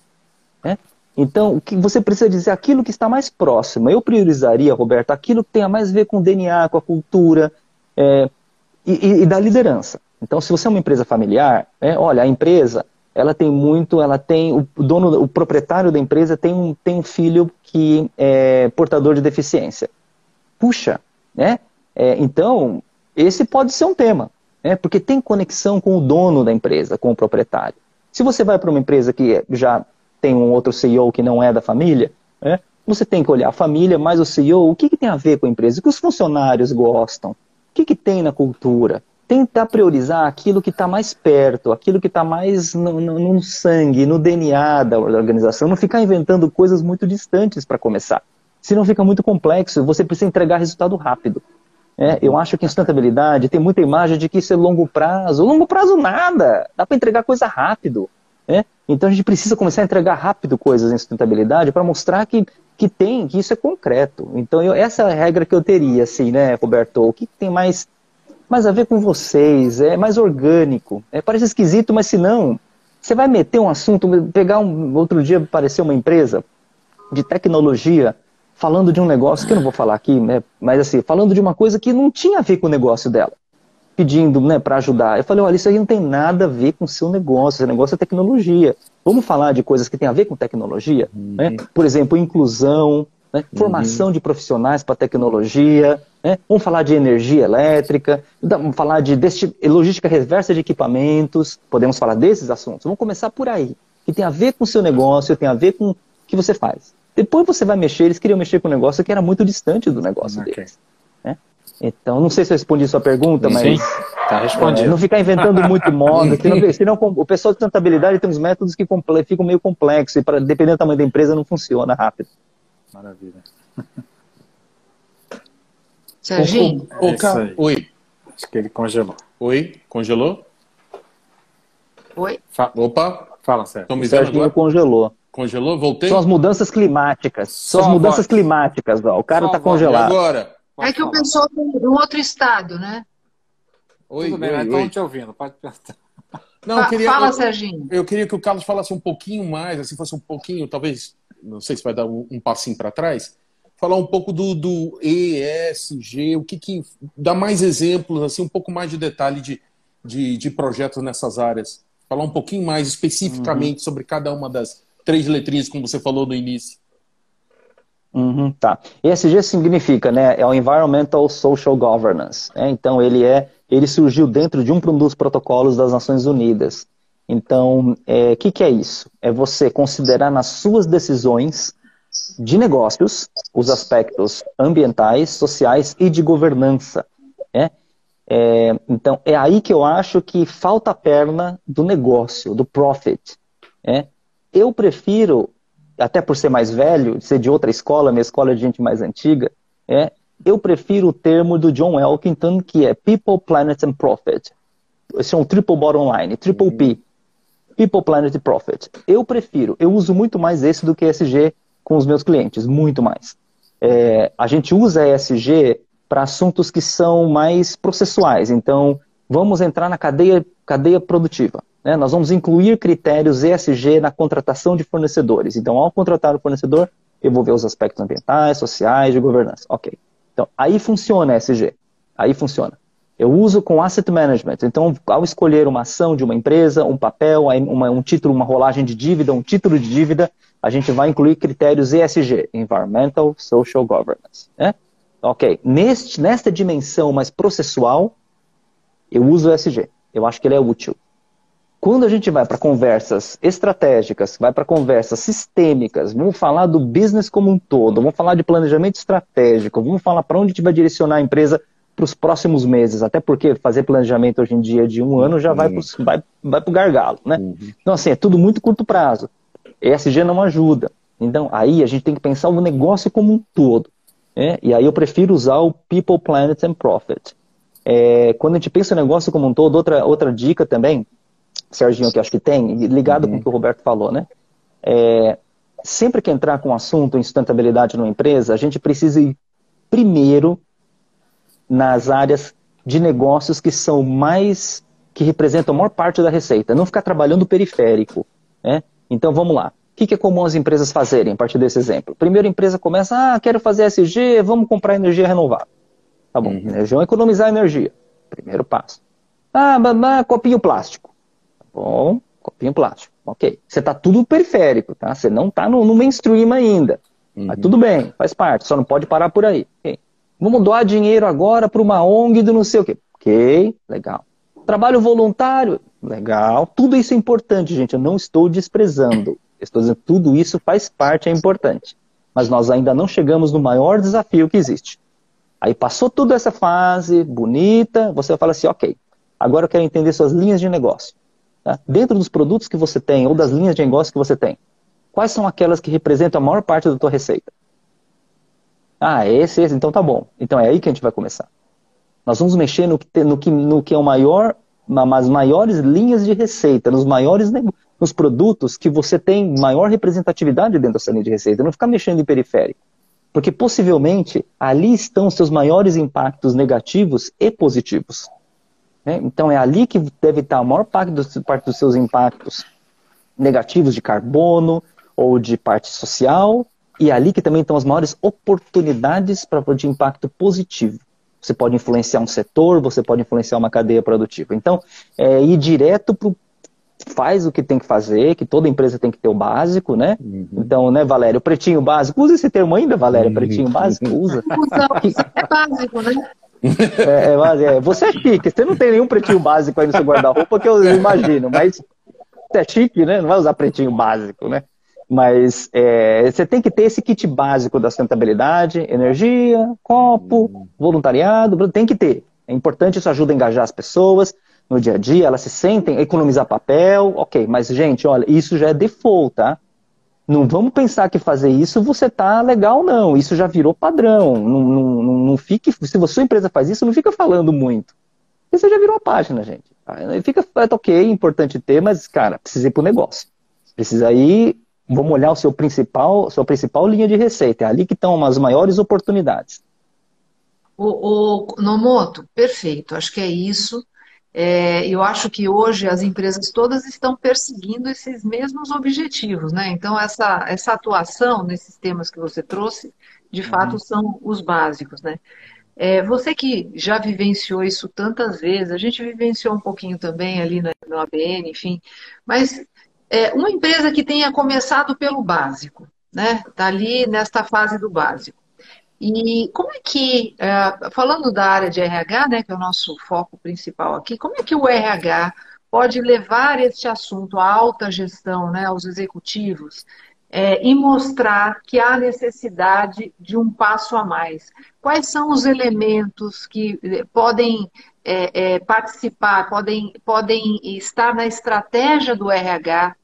Né? Então, o que você precisa dizer aquilo que está mais próximo. Eu priorizaria, Roberto, aquilo que tenha mais a ver com o DNA, com a cultura é, e, e, da liderança. Então, se você é uma empresa familiar, é, olha, a empresa ela tem muito, ela tem o dono, o proprietário da empresa tem um, tem um filho que é portador de deficiência. Puxa, né? É, então esse pode ser um tema, né? Porque tem conexão com o dono da empresa, com o proprietário. Se você vai para uma empresa que já tem um outro CEO que não é da família, né? Você tem que olhar a família, mais o CEO, o que, que tem a ver com a empresa? O que os funcionários gostam? O que, que tem na cultura? Tentar priorizar aquilo que está mais perto, aquilo que está mais no, no, no, sangue, no DNA da organização, não ficar inventando coisas muito distantes para começar. Senão fica muito complexo, você precisa entregar resultado rápido. É, eu acho que em sustentabilidade tem muita imagem de que isso é longo prazo. Longo prazo nada, dá para entregar coisa rápido. É? Então a gente precisa começar a entregar rápido coisas em sustentabilidade para mostrar que, que tem, que isso é concreto. Então eu, essa é a regra que eu teria, assim, né, Roberto? O que tem mais mais a ver com vocês, é mais orgânico. É, parece esquisito, mas se não, você vai meter um assunto, pegar um outro dia apareceu uma empresa de tecnologia falando de um negócio que eu não vou falar aqui, né, mas assim, falando de uma coisa que não tinha a ver com o negócio dela, pedindo, né, para ajudar. Eu falei, olha, isso aí não tem nada a ver com o seu negócio, seu negócio é tecnologia. Vamos falar de coisas que tem a ver com tecnologia, né? uhum. né? Por exemplo, inclusão, né? Uhum. formação de profissionais para tecnologia, né? vamos falar de energia elétrica, vamos falar de logística reversa de equipamentos, podemos falar desses assuntos. Vamos começar por aí, que tem a ver com o seu negócio, tem a ver com o que você faz. Depois você vai mexer, eles queriam mexer com um negócio que era muito distante do negócio okay. deles. Né? Então, não sei se eu respondi sua pergunta, Sim, mas. Tá respondido. É, não ficar inventando muito modo, senão, senão o pessoal de sustentabilidade tem uns métodos que ficam meio complexos e, para, dependendo do tamanho da empresa, não funciona rápido. Maravilha. Serginho? O, o, o, Oi. Acho que ele congelou. Oi, congelou? Oi. Fa Opa. Fala, Sérgio. O Serginho agora? congelou. Congelou? Voltei? São as mudanças climáticas. Só São as mudanças climáticas, ó. O cara Só tá congelado. agora? Pode é que falar. o pessoal tem um outro estado, né? Oi, Tudo bem, oi, estão te ouvindo, pode perguntar. Não, eu queria, Fala, eu, Serginho. Eu queria que o Carlos falasse um pouquinho mais, assim, fosse um pouquinho, talvez não sei se vai dar um, um passinho para trás, falar um pouco do, do ESG, o que, que dá mais exemplos, assim, um pouco mais de detalhe de, de, de projetos nessas áreas. Falar um pouquinho mais especificamente uhum. sobre cada uma das três letrinhas, como você falou no início. Uhum, tá. ESG significa, né, é o Environmental Social Governance. Né? Então ele é, ele surgiu dentro de um dos protocolos das Nações Unidas. Então, o é, que, que é isso? É você considerar nas suas decisões de negócios os aspectos ambientais, sociais e de governança. Né? É, então, é aí que eu acho que falta a perna do negócio, do profit. Né? Eu prefiro, até por ser mais velho, ser de outra escola, minha escola é de gente mais antiga, é, eu prefiro o termo do John Elkington, que é People, Planet and Profit. Esse é um triple bottom line, triple P. People, Planet e Profit. Eu prefiro, eu uso muito mais esse do que ESG com os meus clientes, muito mais. É, a gente usa ESG para assuntos que são mais processuais, então vamos entrar na cadeia, cadeia produtiva. Né? Nós vamos incluir critérios ESG na contratação de fornecedores. Então, ao contratar o fornecedor, eu vou ver os aspectos ambientais, sociais, de governança. Ok. Então, aí funciona ESG. Aí funciona. Eu uso com asset management. Então, ao escolher uma ação de uma empresa, um papel, uma, um título, uma rolagem de dívida, um título de dívida, a gente vai incluir critérios ESG, Environmental Social Governance. Né? Ok. Neste, nesta dimensão mais processual, eu uso o ESG. Eu acho que ele é útil. Quando a gente vai para conversas estratégicas, vai para conversas sistêmicas, vamos falar do business como um todo, vamos falar de planejamento estratégico, vamos falar para onde a gente vai direcionar a empresa para os próximos meses, até porque fazer planejamento hoje em dia de um ano já vai para o gargalo, né? Uhum. Então, assim, é tudo muito curto prazo. ESG não ajuda. Então, aí a gente tem que pensar o negócio como um todo. Né? E aí eu prefiro usar o People, Planet and Profit. É, quando a gente pensa no negócio como um todo, outra, outra dica também, Serginho, que acho que tem, ligado uhum. com o que o Roberto falou, né? É, sempre que entrar com um assunto em sustentabilidade numa empresa, a gente precisa ir primeiro nas áreas de negócios que são mais que representam a maior parte da receita, não ficar trabalhando periférico. Né? Então vamos lá. O que é comum as empresas fazerem a partir desse exemplo? Primeiro a empresa começa, ah, quero fazer SG, vamos comprar energia renovável. Tá bom, uhum. energia, economizar energia. Primeiro passo. Ah, mas, copinho plástico. Tá bom, copinho plástico. Ok. Você está tudo periférico, tá? Você não está no, no, mainstream ainda. Uhum. Mas tudo bem, faz parte, só não pode parar por aí. Okay. Vamos doar dinheiro agora para uma ONG do não sei o quê. Ok, legal. Trabalho voluntário, legal. Tudo isso é importante, gente. Eu não estou desprezando. Estou dizendo tudo isso faz parte, é importante. Mas nós ainda não chegamos no maior desafio que existe. Aí passou toda essa fase bonita, você fala assim, ok, agora eu quero entender suas linhas de negócio. Tá? Dentro dos produtos que você tem, ou das linhas de negócio que você tem, quais são aquelas que representam a maior parte da tua receita? Ah, esse, esse, então tá bom. Então é aí que a gente vai começar. Nós vamos mexer no que, no que, no que é o maior, nas maiores linhas de receita, nos maiores nos produtos que você tem maior representatividade dentro dessa linha de receita. Não ficar mexendo em periférico. Porque possivelmente ali estão os seus maiores impactos negativos e positivos. Né? Então é ali que deve estar a maior parte dos, parte dos seus impactos negativos de carbono ou de parte social, e é ali que também estão as maiores oportunidades para de impacto positivo. Você pode influenciar um setor, você pode influenciar uma cadeia produtiva. Então, é, ir direto para faz o que tem que fazer, que toda empresa tem que ter o básico, né? Uhum. Então, né, Valéria, o pretinho básico, usa esse termo ainda, Valéria, pretinho básico, usa. é básico, né? É, é, é, você é chique, você não tem nenhum pretinho básico aí no seu guarda-roupa que eu imagino, mas você é chique, né? Não vai usar pretinho básico, né? Mas é, você tem que ter esse kit básico da sustentabilidade, energia, copo, voluntariado, tem que ter. É importante, isso ajuda a engajar as pessoas no dia a dia, elas se sentem, economizar papel, ok, mas gente, olha, isso já é default, tá? Não vamos pensar que fazer isso você tá legal, não. Isso já virou padrão. Não, não, não, fique, se a sua empresa faz isso, não fica falando muito. Isso já virou a página, gente. Fica, é, ok, importante ter, mas, cara, precisa ir pro negócio. Precisa ir Vamos olhar o seu principal, sua principal linha de receita. É ali que estão as maiores oportunidades. O, o Nomoto, perfeito. Acho que é isso. É, eu acho que hoje as empresas todas estão perseguindo esses mesmos objetivos, né? Então, essa, essa atuação nesses temas que você trouxe, de fato, uhum. são os básicos, né? É, você que já vivenciou isso tantas vezes, a gente vivenciou um pouquinho também ali no, no ABN, enfim, mas é, uma empresa que tenha começado pelo básico, né? Está ali nesta fase do básico. E como é que, é, falando da área de RH, né, que é o nosso foco principal aqui, como é que o RH pode levar este assunto à alta gestão, né, aos executivos, é, e mostrar que há necessidade de um passo a mais? Quais são os elementos que é, podem é, é, participar, podem, podem estar na estratégia do RH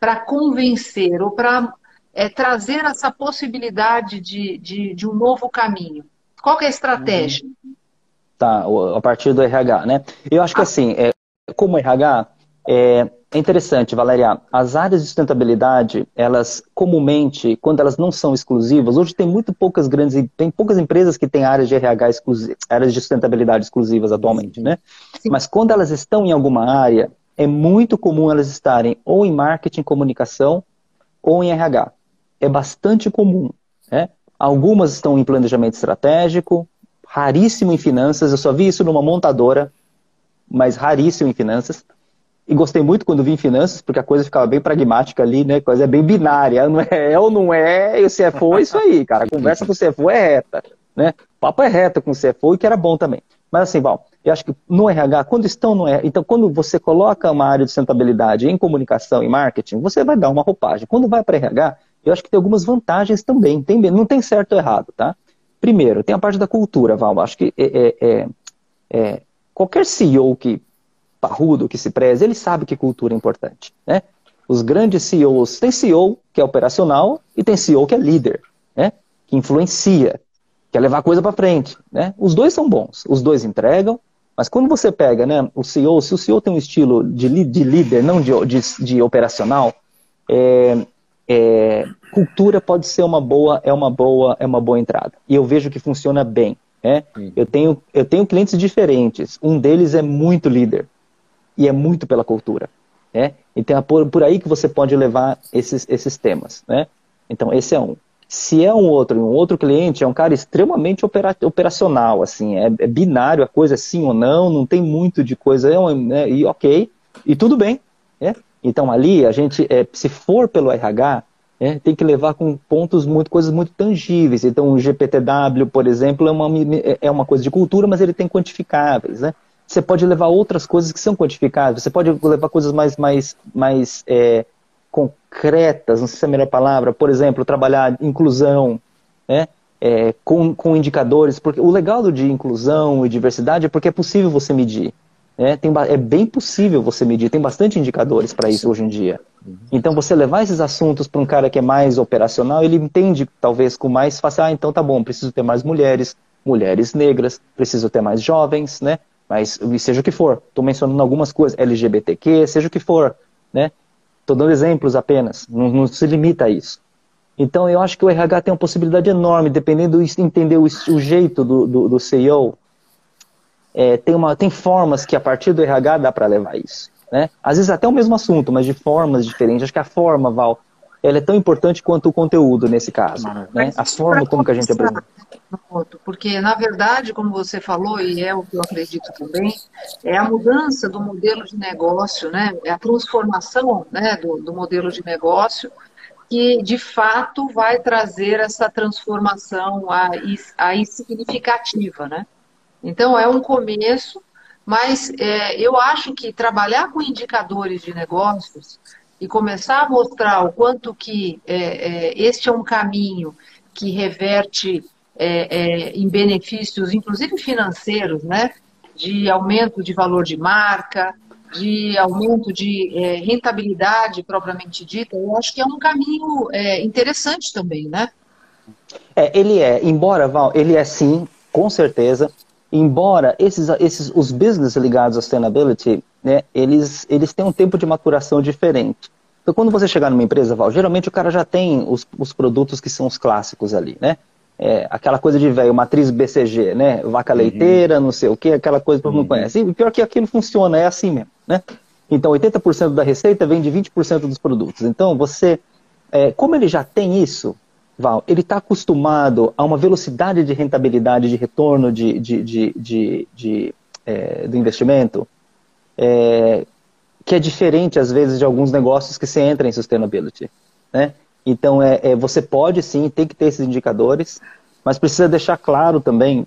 para convencer ou para é, trazer essa possibilidade de, de, de, um novo caminho? Qual é a estratégia? Tá, a partir do RH, né? Eu acho que ah. assim, é, como RH, é, é interessante, Valéria, as áreas de sustentabilidade, elas comumente, quando elas não são exclusivas, hoje tem muito poucas grandes, tem poucas empresas que têm áreas de RH exclusivas, áreas de sustentabilidade exclusivas atualmente, né? Sim. Mas quando elas estão em alguma área, é muito comum elas estarem ou em marketing, comunicação ou em RH. É bastante comum. Né? Algumas estão em planejamento estratégico, raríssimo em finanças. Eu só vi isso numa montadora, mas raríssimo em finanças. E gostei muito quando vi em finanças, porque a coisa ficava bem pragmática ali, né? Coisa é bem binária. Não é, é ou não é, e o CFO é isso aí, cara. A conversa com o CFO é reta. Né? O papo é reto com o CFO e que era bom também. Mas assim, Val, eu acho que no RH, quando estão no RH, então quando você coloca uma área de sustentabilidade em comunicação e marketing, você vai dar uma roupagem. Quando vai para RH, eu acho que tem algumas vantagens também. Tem, não tem certo ou errado, tá? Primeiro, tem a parte da cultura, Val. Acho que é, é, é, é qualquer CEO que parrudo, que se preze, ele sabe que cultura é importante, né? Os grandes CEOs, tem CEO que é operacional e tem CEO que é líder, né? que influencia, quer levar a coisa para frente. Né? Os dois são bons, os dois entregam, mas quando você pega né, o CEO, se o CEO tem um estilo de, de líder, não de, de, de operacional, é, é, cultura pode ser uma boa, é uma boa, é uma boa entrada. E eu vejo que funciona bem. Né? Eu, tenho, eu tenho clientes diferentes. Um deles é muito líder e é muito pela cultura. Né? Então é por, por aí que você pode levar esses, esses temas. Né? Então esse é um. Se é um outro, um outro cliente é um cara extremamente opera, operacional, assim, é, é, binário a coisa é sim ou não, não tem muito de coisa, é, né, e ok, e tudo bem. Né? Então ali a gente, é, se for pelo RH, é, tem que levar com pontos muito, coisas muito tangíveis. Então o GPTW, por exemplo, é uma, é uma coisa de cultura, mas ele tem quantificáveis, né? Você pode levar outras coisas que são quantificáveis. Você pode levar coisas mais, mais, mais é, concretas, não sei se é a melhor palavra. Por exemplo, trabalhar inclusão, né? É, com, com indicadores, porque o legal de inclusão e diversidade é porque é possível você medir. Né? Tem, é bem possível você medir, tem bastante indicadores para isso hoje em dia. Uhum. Então, você levar esses assuntos para um cara que é mais operacional, ele entende, talvez, com mais fácil, ah, então tá bom, preciso ter mais mulheres, mulheres negras, preciso ter mais jovens, né? Mas seja o que for, estou mencionando algumas coisas, LGBTQ, seja o que for, né? Estou dando exemplos apenas, não, não, se limita a isso. Então, eu acho que o RH tem uma possibilidade enorme, dependendo de entender o, o jeito do, do, do CEO, é, tem, uma, tem formas que a partir do RH dá para levar isso. Né? Às vezes até o mesmo assunto, mas de formas diferentes. Acho que a forma, Val, ela é tão importante quanto o conteúdo nesse caso. Né? A forma como que a gente apresenta. Porque, na verdade, como você falou, e é o que eu acredito também, é a mudança do modelo de negócio, né? é a transformação né, do, do modelo de negócio que, de fato, vai trazer essa transformação aí, aí significativa, né? Então, é um começo, mas é, eu acho que trabalhar com indicadores de negócios e começar a mostrar o quanto que é, é, este é um caminho que reverte é, é, em benefícios, inclusive financeiros, né? de aumento de valor de marca, de aumento de é, rentabilidade propriamente dita, eu acho que é um caminho interessante também, né? É, ele é, embora, Val, ele é sim, com certeza, embora esses, esses os business ligados à sustainability, né, eles, eles têm um tempo de maturação diferente. Então, quando você chegar numa empresa, Val, geralmente o cara já tem os, os produtos que são os clássicos ali, né? É, aquela coisa de velho, matriz BCG, né? Vaca uhum. leiteira, não sei o que, aquela coisa que todo mundo uhum. conhece. E pior que aquilo funciona, é assim mesmo, né? Então, 80% da receita vem de 20% dos produtos. Então, você, é, como ele já tem isso, Val, ele está acostumado a uma velocidade de rentabilidade, de retorno de, de, de, de, de é, do investimento, é, que é diferente, às vezes, de alguns negócios que você entra em sustainability. Né? Então, é, é, você pode, sim, tem que ter esses indicadores, mas precisa deixar claro também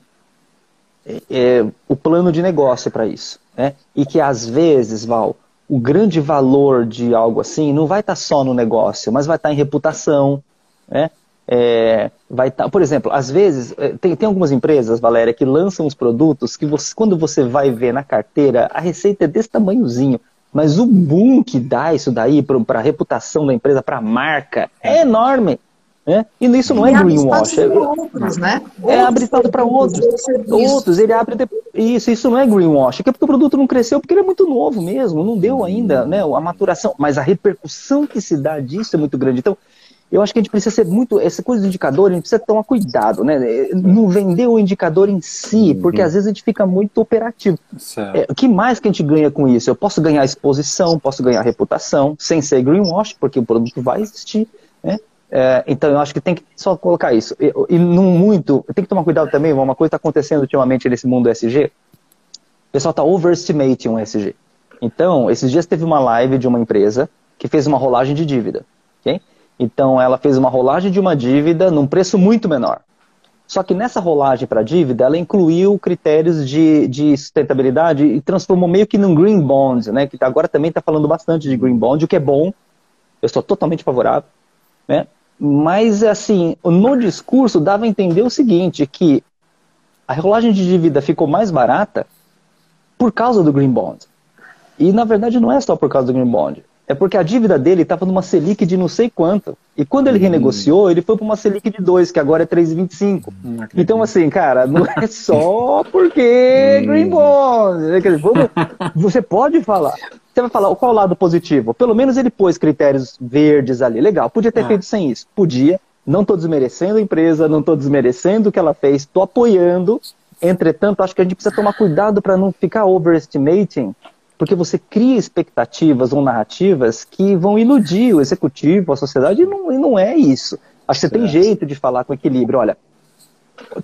é, é, o plano de negócio para isso. Né? E que, às vezes, Val, o grande valor de algo assim não vai estar tá só no negócio, mas vai estar tá em reputação, né? É, vai estar, tá, por exemplo, às vezes é, tem, tem algumas empresas, Valéria, que lançam os produtos que você, quando você vai ver na carteira, a receita é desse tamanhozinho, mas o boom que dá isso daí para a reputação da empresa, para a marca, é enorme. Né? E isso não é greenwash. É, outros, né? é abre espaço para outros. Outros, ele abre isso, isso não é greenwash, é porque o produto não cresceu porque ele é muito novo mesmo, não deu ainda né, a maturação, mas a repercussão que se dá disso é muito grande. Então, eu acho que a gente precisa ser muito. Essa coisa do indicador, a gente precisa tomar cuidado, né? Não vender o indicador em si, uhum. porque às vezes a gente fica muito operativo. É, o que mais que a gente ganha com isso? Eu posso ganhar exposição, posso ganhar reputação, sem ser greenwash, porque o produto vai existir, né? É, então eu acho que tem que só colocar isso. E, e não muito. Tem que tomar cuidado também, uma coisa está acontecendo ultimamente nesse mundo SG. O pessoal está overestimating um SG. Então, esses dias teve uma live de uma empresa que fez uma rolagem de dívida. Okay? Então ela fez uma rolagem de uma dívida num preço muito menor. Só que nessa rolagem para dívida, ela incluiu critérios de, de, sustentabilidade e transformou meio que num green bond, né? Que agora também está falando bastante de green bond, o que é bom. Eu sou totalmente favorável, né? Mas assim, no discurso dava a entender o seguinte, que a rolagem de dívida ficou mais barata por causa do green bond. E na verdade não é só por causa do green bond é porque a dívida dele estava numa Selic de não sei quanto. E quando ele hum. renegociou, ele foi para uma Selic de 2, que agora é 3,25. Hum, então, assim, cara, não é só porque hum. Green Bond. Né? Você pode falar. Você vai falar qual o lado positivo? Pelo menos ele pôs critérios verdes ali. Legal, podia ter ah. feito sem isso. Podia. Não estou desmerecendo a empresa, não estou desmerecendo o que ela fez, estou apoiando. Entretanto, acho que a gente precisa tomar cuidado para não ficar overestimating porque você cria expectativas ou narrativas que vão iludir o executivo, a sociedade, e não, e não é isso. Acho que você tem jeito de falar com equilíbrio. Olha,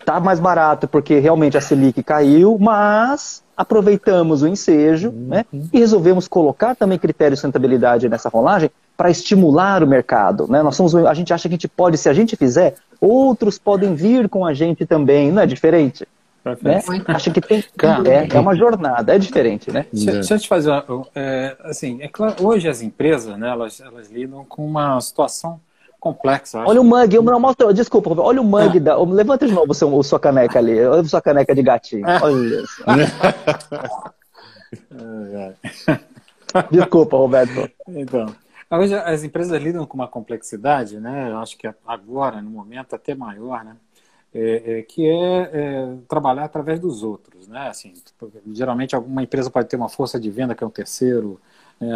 tá mais barato porque realmente a Selic caiu, mas aproveitamos o ensejo uhum. né, e resolvemos colocar também critérios de sustentabilidade nessa rolagem para estimular o mercado. Né? Nós somos, a gente acha que a gente pode, se a gente fizer, outros podem vir com a gente também, não é diferente? Né? Acho que tem. É, é uma jornada, é diferente, né? Deixa, deixa eu te fazer uma, é, assim, é claro, hoje as empresas, né, elas, elas lidam com uma situação complexa. Olha o mug, eu não mostro, desculpa, olha o mug da. Levanta de novo seu, sua caneca ali, olha sua caneca de gatinho. É. Olha isso. desculpa, Roberto. Então. Hoje as empresas lidam com uma complexidade, né? Eu acho que agora, no momento, até maior, né? É, é, que é, é, trabalhar através dos outros, né? Assim, geralmente alguma empresa pode ter uma força de venda que é um terceiro, né?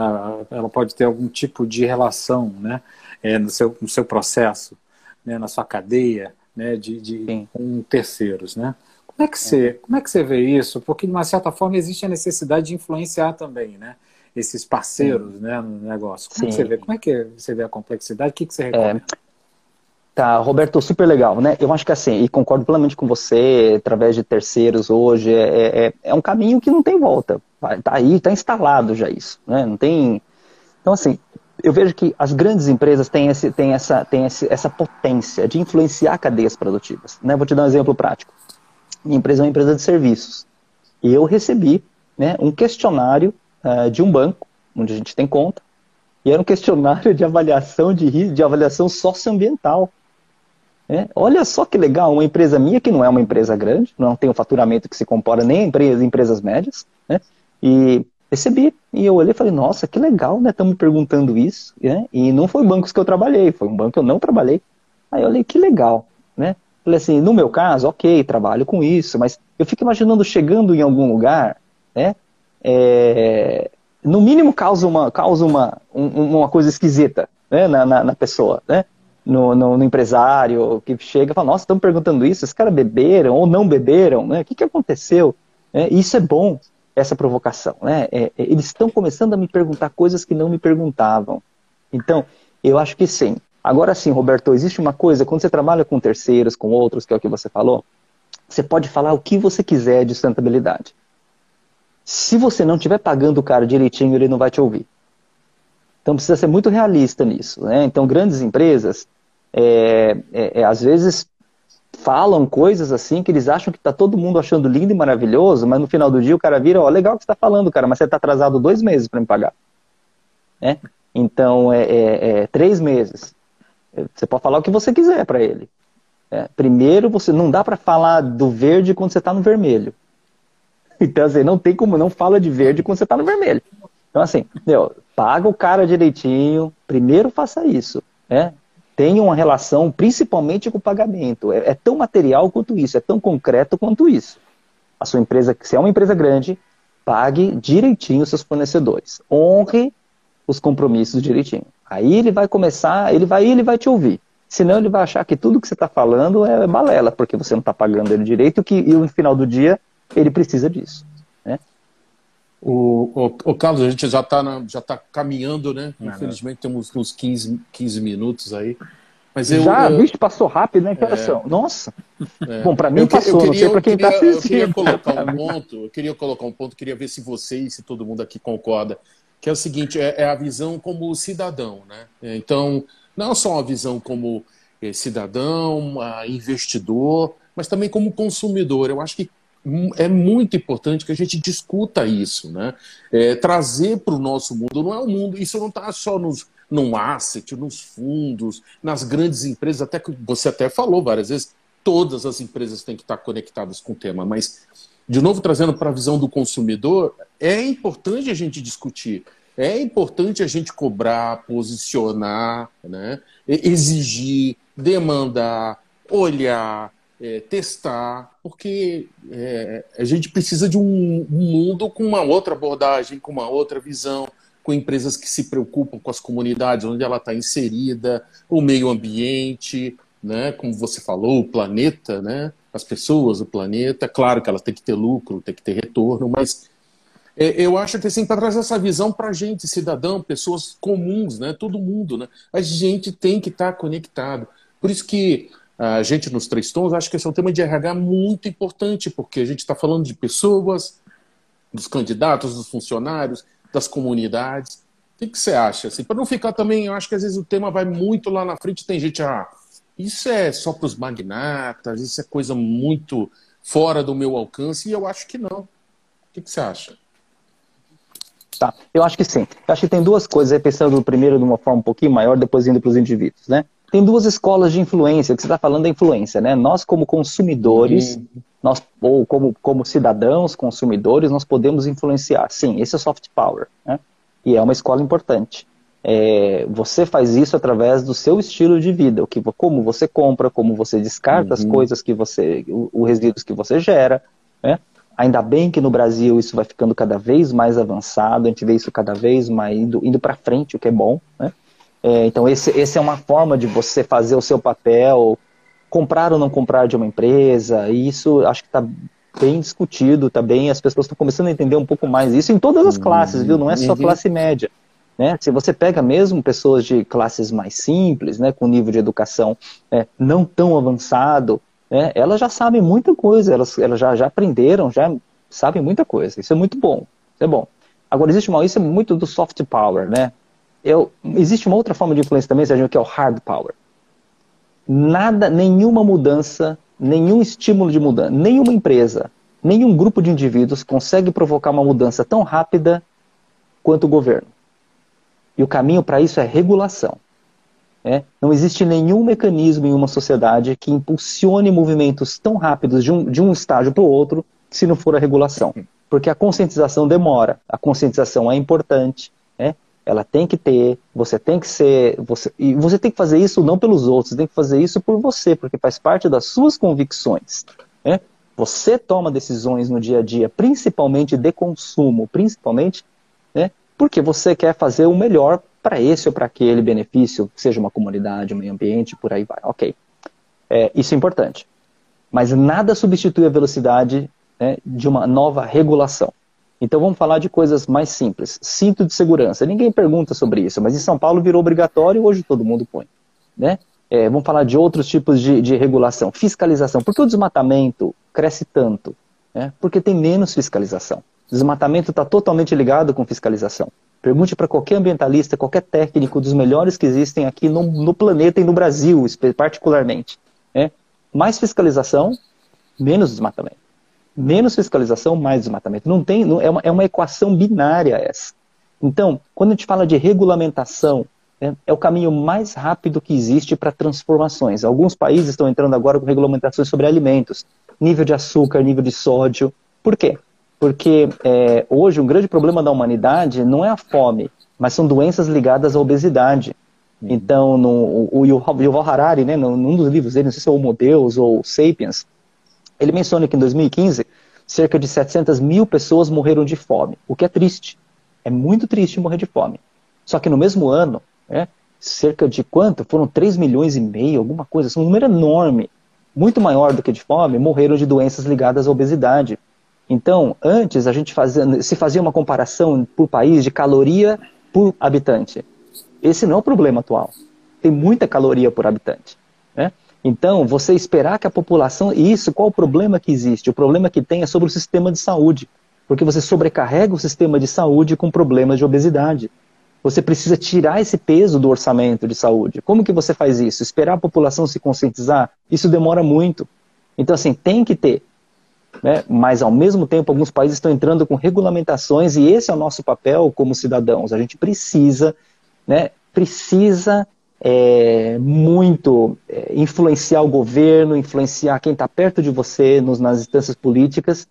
ela pode ter algum tipo de relação, né? É, no seu no seu processo, né? Na sua cadeia, né? De, de com terceiros, né? Como é que você como é que você vê isso? Porque de uma certa forma existe a necessidade de influenciar também, né? Esses parceiros, Sim. né? No negócio. Como é que você vê? Como é que você vê a complexidade? O que, que você é, recomenda? Tá, Roberto, super legal, né? Eu acho que assim, e concordo plenamente com você, através de terceiros hoje, é, é, é, é um caminho que não tem volta. Tá aí, tá instalado já isso, né? Não tem. Então, assim, eu vejo que as grandes empresas têm, esse, têm, essa, têm esse, essa potência de influenciar cadeias produtivas. Né? Vou te dar um exemplo prático. Minha empresa é uma empresa de serviços. E eu recebi né, um questionário uh, de um banco, onde a gente tem conta, e era um questionário de avaliação de, de avaliação socioambiental. É, olha só que legal, uma empresa minha que não é uma empresa grande, não tem um faturamento que se compara nem a empresas, empresas médias, né? E recebi, e eu olhei e falei, nossa, que legal, né? Estão me perguntando isso, né? E não foi bancos que eu trabalhei, foi um banco que eu não trabalhei. Aí eu olhei, que legal, né? Falei assim, no meu caso, ok, trabalho com isso, mas eu fico imaginando chegando em algum lugar, né? É, no mínimo causa uma, causa uma, um, uma coisa esquisita né? na, na, na pessoa, né? No, no, no, empresário que chega e fala, nossa, estão perguntando isso, esses caras beberam ou não beberam, né? O que, que aconteceu? É, isso é bom, essa provocação, né? É, é, eles estão começando a me perguntar coisas que não me perguntavam. Então, eu acho que sim. Agora sim, Roberto, existe uma coisa, quando você trabalha com terceiros, com outros, que é o que você falou, você pode falar o que você quiser de sustentabilidade. Se você não estiver pagando o cara direitinho, ele não vai te ouvir. Então precisa ser muito realista nisso. Né? Então, grandes empresas, é, é, é, às vezes falam coisas assim que eles acham que está todo mundo achando lindo e maravilhoso, mas no final do dia o cara vira, ó, legal que você está falando, cara, mas você está atrasado dois meses para me pagar. Né? Então, é, é, é, três meses. Você pode falar o que você quiser para ele. Primeiro, você não dá para falar do verde quando você está no vermelho. Então, assim, não tem como não fala de verde quando você está no vermelho. Então, assim, meu, paga o cara direitinho, primeiro faça isso. Né? Tenha uma relação, principalmente com o pagamento. É, é, tão material quanto isso, é tão concreto quanto isso. A sua empresa, se é uma empresa grande, pague direitinho os seus fornecedores. Honre os compromissos direitinho. Aí ele vai começar, ele vai ele vai te ouvir. Senão ele vai achar que tudo que você está falando é balela, porque você não está pagando ele direito que, e no final do dia ele precisa disso. Né? O, o, o, Carlos, a gente já está já tá caminhando, né? Infelizmente temos uns 15, 15 minutos aí. Mas eu, já, eu... bicho, passou rápido, né? Que é? Nossa. É. Bom, para mim eu, passou, queria, não sei para quem está assistindo. Eu queria colocar um ponto, eu queria colocar um ponto, queria ver se você e se todo mundo aqui concorda, que é o seguinte, é, é a visão como cidadão, né? Então, não só uma visão como é, cidadão, investidor, mas também como consumidor. Eu acho que é muito importante que a gente discuta isso, né? É, trazer para o nosso mundo, não é o mundo, isso não está só nos, no asset, nos fundos, nas grandes empresas, até que você até falou várias vezes, todas as empresas têm que estar conectadas com o tema, mas, de novo, trazendo para a visão do consumidor, é importante a gente discutir. é importante a gente cobrar, posicionar, né? exigir, demandar, olhar, é, testar, porque é, a gente precisa de um, mundo com uma outra abordagem, com uma outra visão, com empresas que se preocupam com as comunidades onde ela está inserida, o meio ambiente, né? como você falou, o planeta, né? as pessoas, o planeta. Claro que ela tem que ter lucro, tem que ter retorno, mas é, eu acho que assim, para trazer essa visão para a gente, cidadão, pessoas comuns, né? todo mundo, né? a gente tem que estar tá conectado. Por isso que a gente nos três tons, acho que esse é um tema de RH muito importante, porque a gente está falando de pessoas, dos candidatos, dos funcionários, das comunidades. O que, você acha? Assim, para não ficar também, eu acho que às vezes o tema vai muito lá na frente, tem gente, ah, isso é só para os magnatas, isso é coisa muito fora do meu alcance, e eu acho que não. O que, que você acha? Tá, eu acho que sim. Eu acho que tem duas coisas, pensando primeiro de uma forma um pouquinho maior, depois indo para os indivíduos, né? Tem duas escolas de influência, que você está falando da influência, né? Nós, como consumidores, uhum. nós, ou como, como cidadãos, consumidores, nós podemos influenciar. Sim, esse é soft power, né? E é uma escola importante. É, você faz isso através do seu estilo de vida, o que, como você compra, como você descarta uhum. as coisas que você, os resíduos que você gera, né? Ainda bem que no Brasil isso vai ficando cada vez mais avançado, a gente vê isso cada vez mais indo, indo para frente, o que é bom, né? É, então, esse, esse é uma forma de você fazer o seu papel, comprar ou não comprar de uma empresa, e isso acho que está bem discutido, tá bem, as pessoas estão começando a entender um pouco mais isso em todas as classes, viu? Não é só uhum. classe média. Né? Se você pega mesmo pessoas de classes mais simples, né, com nível de educação é, não tão avançado, né, elas já sabem muita coisa, elas, elas já, já aprenderam, já sabem muita coisa. Isso é muito bom. Isso é bom. Agora, existe uma, isso é muito do soft power, né? Eu, existe uma outra forma de influência também, Sérgio, que é o hard power. Nada, nenhuma mudança, nenhum estímulo de mudança, nenhuma empresa, nenhum grupo de indivíduos consegue provocar uma mudança tão rápida quanto o governo. E o caminho para isso é regulação. É? Não existe nenhum mecanismo em uma sociedade que impulsione movimentos tão rápidos de um, de um estágio para o outro se não for a regulação. Porque a conscientização demora, a conscientização é importante? Ela tem que ter, você tem que ser, você, e você tem que fazer isso não pelos outros, você tem que fazer isso por você, porque faz parte das suas convicções. Né? Você toma decisões no dia a dia, principalmente de consumo, principalmente, né? porque você quer fazer o melhor para esse ou para aquele benefício, seja uma comunidade, um meio ambiente, por aí vai. Ok. É, isso é importante. Mas nada substitui a velocidade né, de uma nova regulação. Então vamos falar de coisas mais simples. Cinto de segurança. Ninguém pergunta sobre isso, mas em São Paulo virou obrigatório e hoje todo mundo põe. Né? É, vamos falar de outros tipos de, de, regulação. Fiscalização. Por que o desmatamento cresce tanto? Né? Porque tem menos fiscalização. Desmatamento está totalmente ligado com fiscalização. Pergunte para qualquer ambientalista, qualquer técnico dos melhores que existem aqui no, no planeta e no Brasil, particularmente. Né? Mais fiscalização, menos desmatamento menos fiscalização, mais desmatamento. Não tem, não, é, uma, é uma equação binária essa. Então, quando a gente fala de regulamentação, é, é o caminho mais rápido que existe para transformações. Alguns países estão entrando agora com regulamentações sobre alimentos, nível de açúcar, nível de sódio. Por quê? Porque é, hoje um grande problema da humanidade não é a fome, mas são doenças ligadas à obesidade. Então, no, o Yuval Harari, né, num dos livros dele, não sei se é Homo Deus ou Sapiens, ele menciona que em 2015, cerca de 700 mil pessoas morreram de fome, o que é triste. É muito triste morrer de fome. Só que no mesmo ano, né, cerca de quanto? Foram 3 milhões e meio, alguma coisa, assim, um número enorme, muito maior do que de fome, morreram de doenças ligadas à obesidade. Então, antes a gente fazia, se fazia uma comparação por país de caloria por habitante. Esse não é o problema atual. Tem muita caloria por habitante. Então, você esperar que a população. E isso, qual o problema que existe? O problema que tem é sobre o sistema de saúde. Porque você sobrecarrega o sistema de saúde com problemas de obesidade. Você precisa tirar esse peso do orçamento de saúde. Como que você faz isso? Esperar a população se conscientizar? Isso demora muito. Então, assim, tem que ter. Né? Mas, ao mesmo tempo, alguns países estão entrando com regulamentações e esse é o nosso papel como cidadãos. A gente precisa, né, precisa é, muito é, influenciar o governo, influenciar quem está perto de você nos, nas instâncias políticas,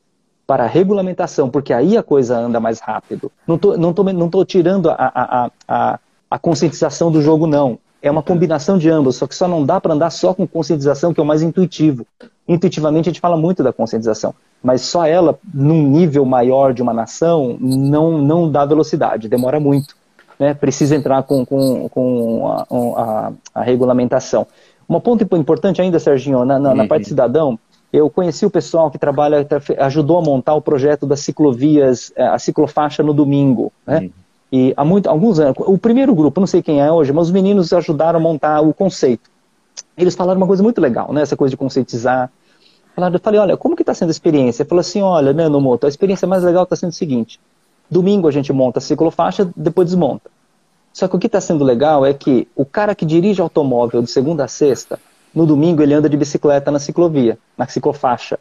para a regulamentação, porque aí a coisa anda mais rápido. Não estou não tô, não tô tirando a, a, a, a conscientização do jogo, não. É uma combinação de ambos, só que só não dá para andar só com conscientização, que é o mais intuitivo. Intuitivamente a gente fala muito da conscientização, mas só ela, num nível maior de uma nação, não, não dá velocidade, demora muito. Né? Precisa entrar com, com, com a, a, a regulamentação. Um ponto importante ainda, Serginho, na, na, na parte uhum. cidadão, eu conheci o pessoal que trabalha, ajudou a montar o projeto das ciclovias, eh, a ciclofaixa no domingo, né? Uhum. E há muito, alguns anos, o primeiro grupo, não sei quem é hoje, mas os meninos ajudaram a montar o conceito. Eles falaram uma coisa muito legal, né? Essa coisa de conscientizar. Falaram, eu falei, olha, como que está sendo a experiência? Ele falou assim, olha, né, Nomoto, a experiência mais legal está sendo o seguinte. Domingo a gente monta a ciclofaixa, depois desmonta. Só que o que está sendo legal é que o cara que dirige automóvel de segunda a sexta, no domingo ele anda de bicicleta na ciclovia, na ciclofaixa.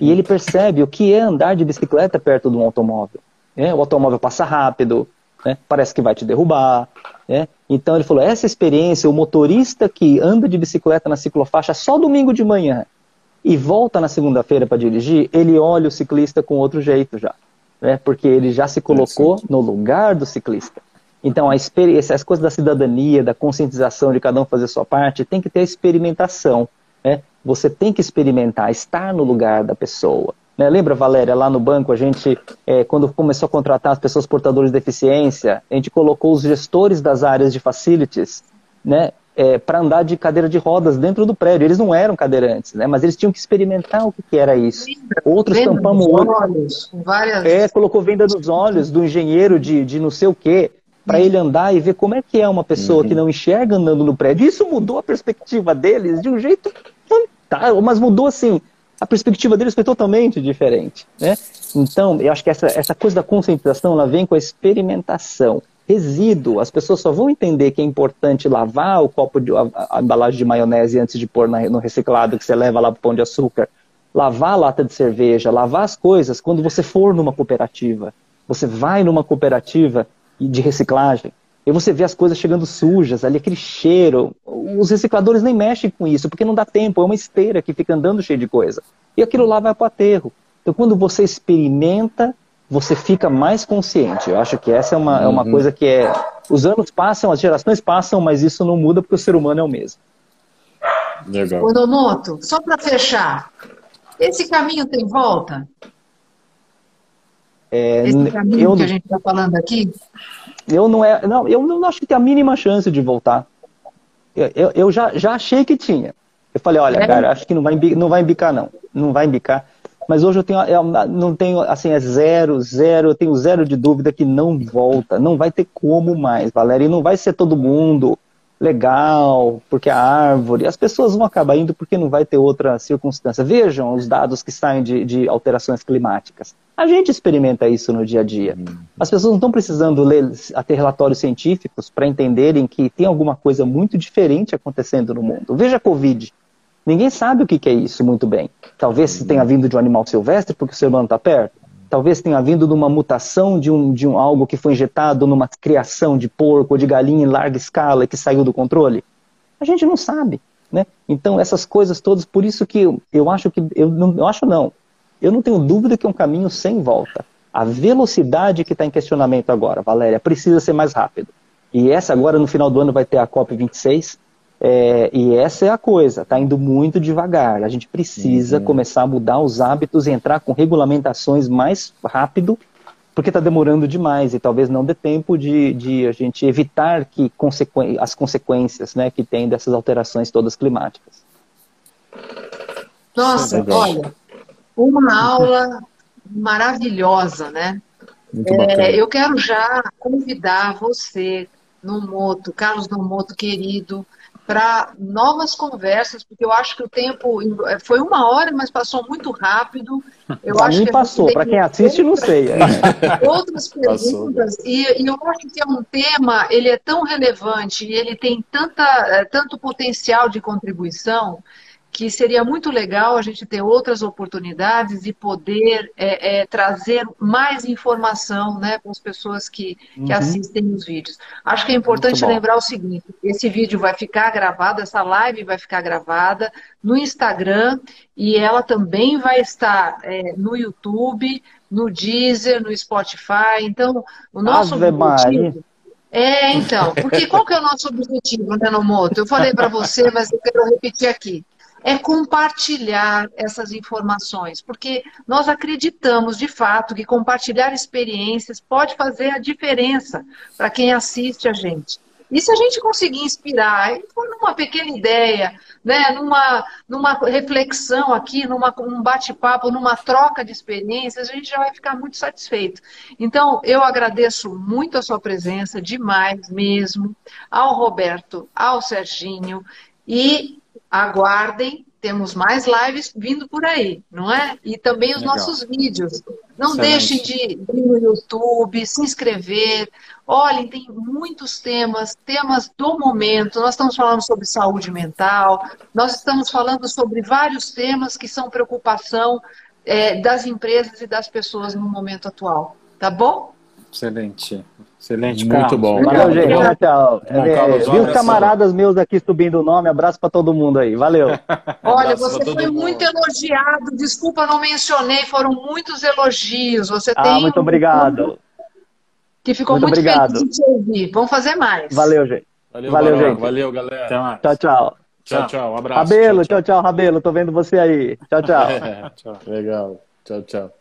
E ele percebe o que é andar de bicicleta perto de um automóvel. Né? O automóvel passa rápido, né? parece que vai te derrubar. Né? Então ele falou: essa experiência, o motorista que anda de bicicleta na ciclofaixa só domingo de manhã e volta na segunda-feira para dirigir, ele olha o ciclista com outro jeito já. Né? Porque ele já se colocou é no lugar do ciclista. Então, a experiência, as coisas da cidadania, da conscientização de cada um fazer a sua parte, tem que ter a experimentação. Né? Você tem que experimentar, estar no lugar da pessoa. Né? Lembra, Valéria, lá no banco, a gente, é, quando começou a contratar as pessoas portadoras de deficiência, a gente colocou os gestores das áreas de facilities né, é, para andar de cadeira de rodas dentro do prédio. Eles não eram cadeirantes, né, mas eles tinham que experimentar o que, que era isso. Outros venda tampamos olhos. Várias... É, colocou venda nos olhos do engenheiro de, de não sei o quê para ele andar e ver como é que é uma pessoa uhum. que não enxerga andando no prédio. Isso mudou a perspectiva deles de um jeito fantástico, mas mudou assim. A perspectiva deles foi totalmente diferente, né? Então, eu acho que essa, essa coisa da conscientização, ela vem com a experimentação. Resíduo, as pessoas só vão entender que é importante lavar o copo de a, a embalagem de maionese antes de pôr na, no reciclado que você leva lá para o pão de açúcar. Lavar a lata de cerveja, lavar as coisas quando você for numa cooperativa. Você vai numa cooperativa de reciclagem. E você vê as coisas chegando sujas, ali aquele cheiro. Os recicladores nem mexem com isso, porque não dá tempo, é uma esteira que fica andando cheio de coisa. E aquilo lá vai para o aterro. Então, quando você experimenta, você fica mais consciente. Eu acho que essa é uma, uhum. é uma uhum. coisa que é. Os anos passam, as gerações passam, mas isso não muda porque o ser humano é o mesmo. Legal. Odomoto, só para fechar, esse caminho tem volta? É, Esse caminho eu, que a gente está falando aqui? Eu não, é, não, eu não acho que tem a mínima chance de voltar. Eu, eu, eu já, já achei que tinha. Eu falei, olha, é. cara, acho que não vai, não vai embicar, não. Não vai embicar. Mas hoje eu tenho, eu não tenho, assim, é zero, zero, eu tenho zero de dúvida que não volta. Não vai ter como mais, Valéria. E não vai ser todo mundo legal, porque a árvore, as pessoas vão acabar indo porque não vai ter outra circunstância. Vejam os dados que saem de, de alterações climáticas. A gente experimenta isso no dia a dia. Uhum. As pessoas não estão precisando ler, ter relatórios científicos para entenderem que tem alguma coisa muito diferente acontecendo no mundo. Veja a Covid. Ninguém sabe o que é isso muito bem. Talvez tenha vindo de um animal silvestre porque o ser humano está perto talvez tenha vindo de uma mutação de um, de um algo que foi injetado numa criação de porco ou de galinha em larga escala e que saiu do controle? A gente não sabe. Né? Então, essas coisas todas, por isso que eu, eu acho que, eu não eu acho não, eu não tenho dúvida que é um caminho sem volta. A velocidade que está em questionamento agora, Valéria, precisa ser mais rápido. E essa agora, no final do ano, vai ter a COP26, é, e essa é a coisa, está indo muito devagar. A gente precisa uhum. começar a mudar os hábitos e entrar com regulamentações mais rápido, porque está demorando demais e talvez não dê tempo de, de a gente evitar que consequ... as consequências né, que tem dessas alterações todas climáticas. Nossa, olha, uma aula maravilhosa, né? É, eu quero já convidar você, Nomoto, Carlos Nomoto, querido, para novas conversas, porque eu acho que o tempo é, foi uma hora, mas passou muito rápido. Eu acho mim que passou, para quem assiste não sei. Outras perguntas, e, e, eu acho que é um tema, ele é tão relevante e ele tem tanta, é, tanto potencial de contribuição que seria muito legal a gente ter outras oportunidades e poder é, é, trazer mais informação né, para as pessoas que, uhum. que assistem os vídeos. Acho que é importante lembrar o seguinte: esse vídeo vai ficar gravado, essa live vai ficar gravada no Instagram e ela também vai estar é, no YouTube, no Deezer, no Spotify. Então, o nosso Ave objetivo. É, então, porque qual que é o nosso objetivo, né, Nomoto? Eu falei para você, mas eu quero repetir aqui é compartilhar essas informações, porque nós acreditamos de fato que compartilhar experiências pode fazer a diferença para quem assiste a gente. E se a gente conseguir inspirar, numa pequena ideia, né, numa, numa reflexão aqui, numa, num bate-papo, numa troca de experiências, a gente já vai ficar muito satisfeito. Então, eu agradeço muito a sua presença, demais mesmo, ao Roberto, ao Serginho, e aguardem, temos mais lives vindo por aí, não é? E também os Legal. nossos vídeos. Não Excelente. deixem de ir no YouTube, se inscrever. Olhem, tem muitos temas, temas do momento. Nós estamos falando sobre saúde mental, nós estamos falando sobre vários temas que são preocupação é, das empresas e das pessoas no momento atual. Tá bom? Excelente. Excelente, Muito Carlos. bom. Valeu, gente. Tchau, tchau. É, Carlos, vi os camaradas meus aqui subindo o nome. Abraço para todo mundo aí. Valeu. Olha, você foi mundo. muito elogiado. Desculpa, não mencionei. Foram muitos elogios. Você ah, tem. Muito um... obrigado. Que ficou muito, muito obrigado. feliz de te ouvir. Vamos fazer mais. Valeu, gente. Valeu, Valeu gente. Valeu, galera. Tchau, tchau. Tchau, tchau. Um abraço. Rabelo, tchau, tchau, tchau Rabelo. Tô vendo você aí. Tchau, tchau. tchau. Legal. Tchau, tchau.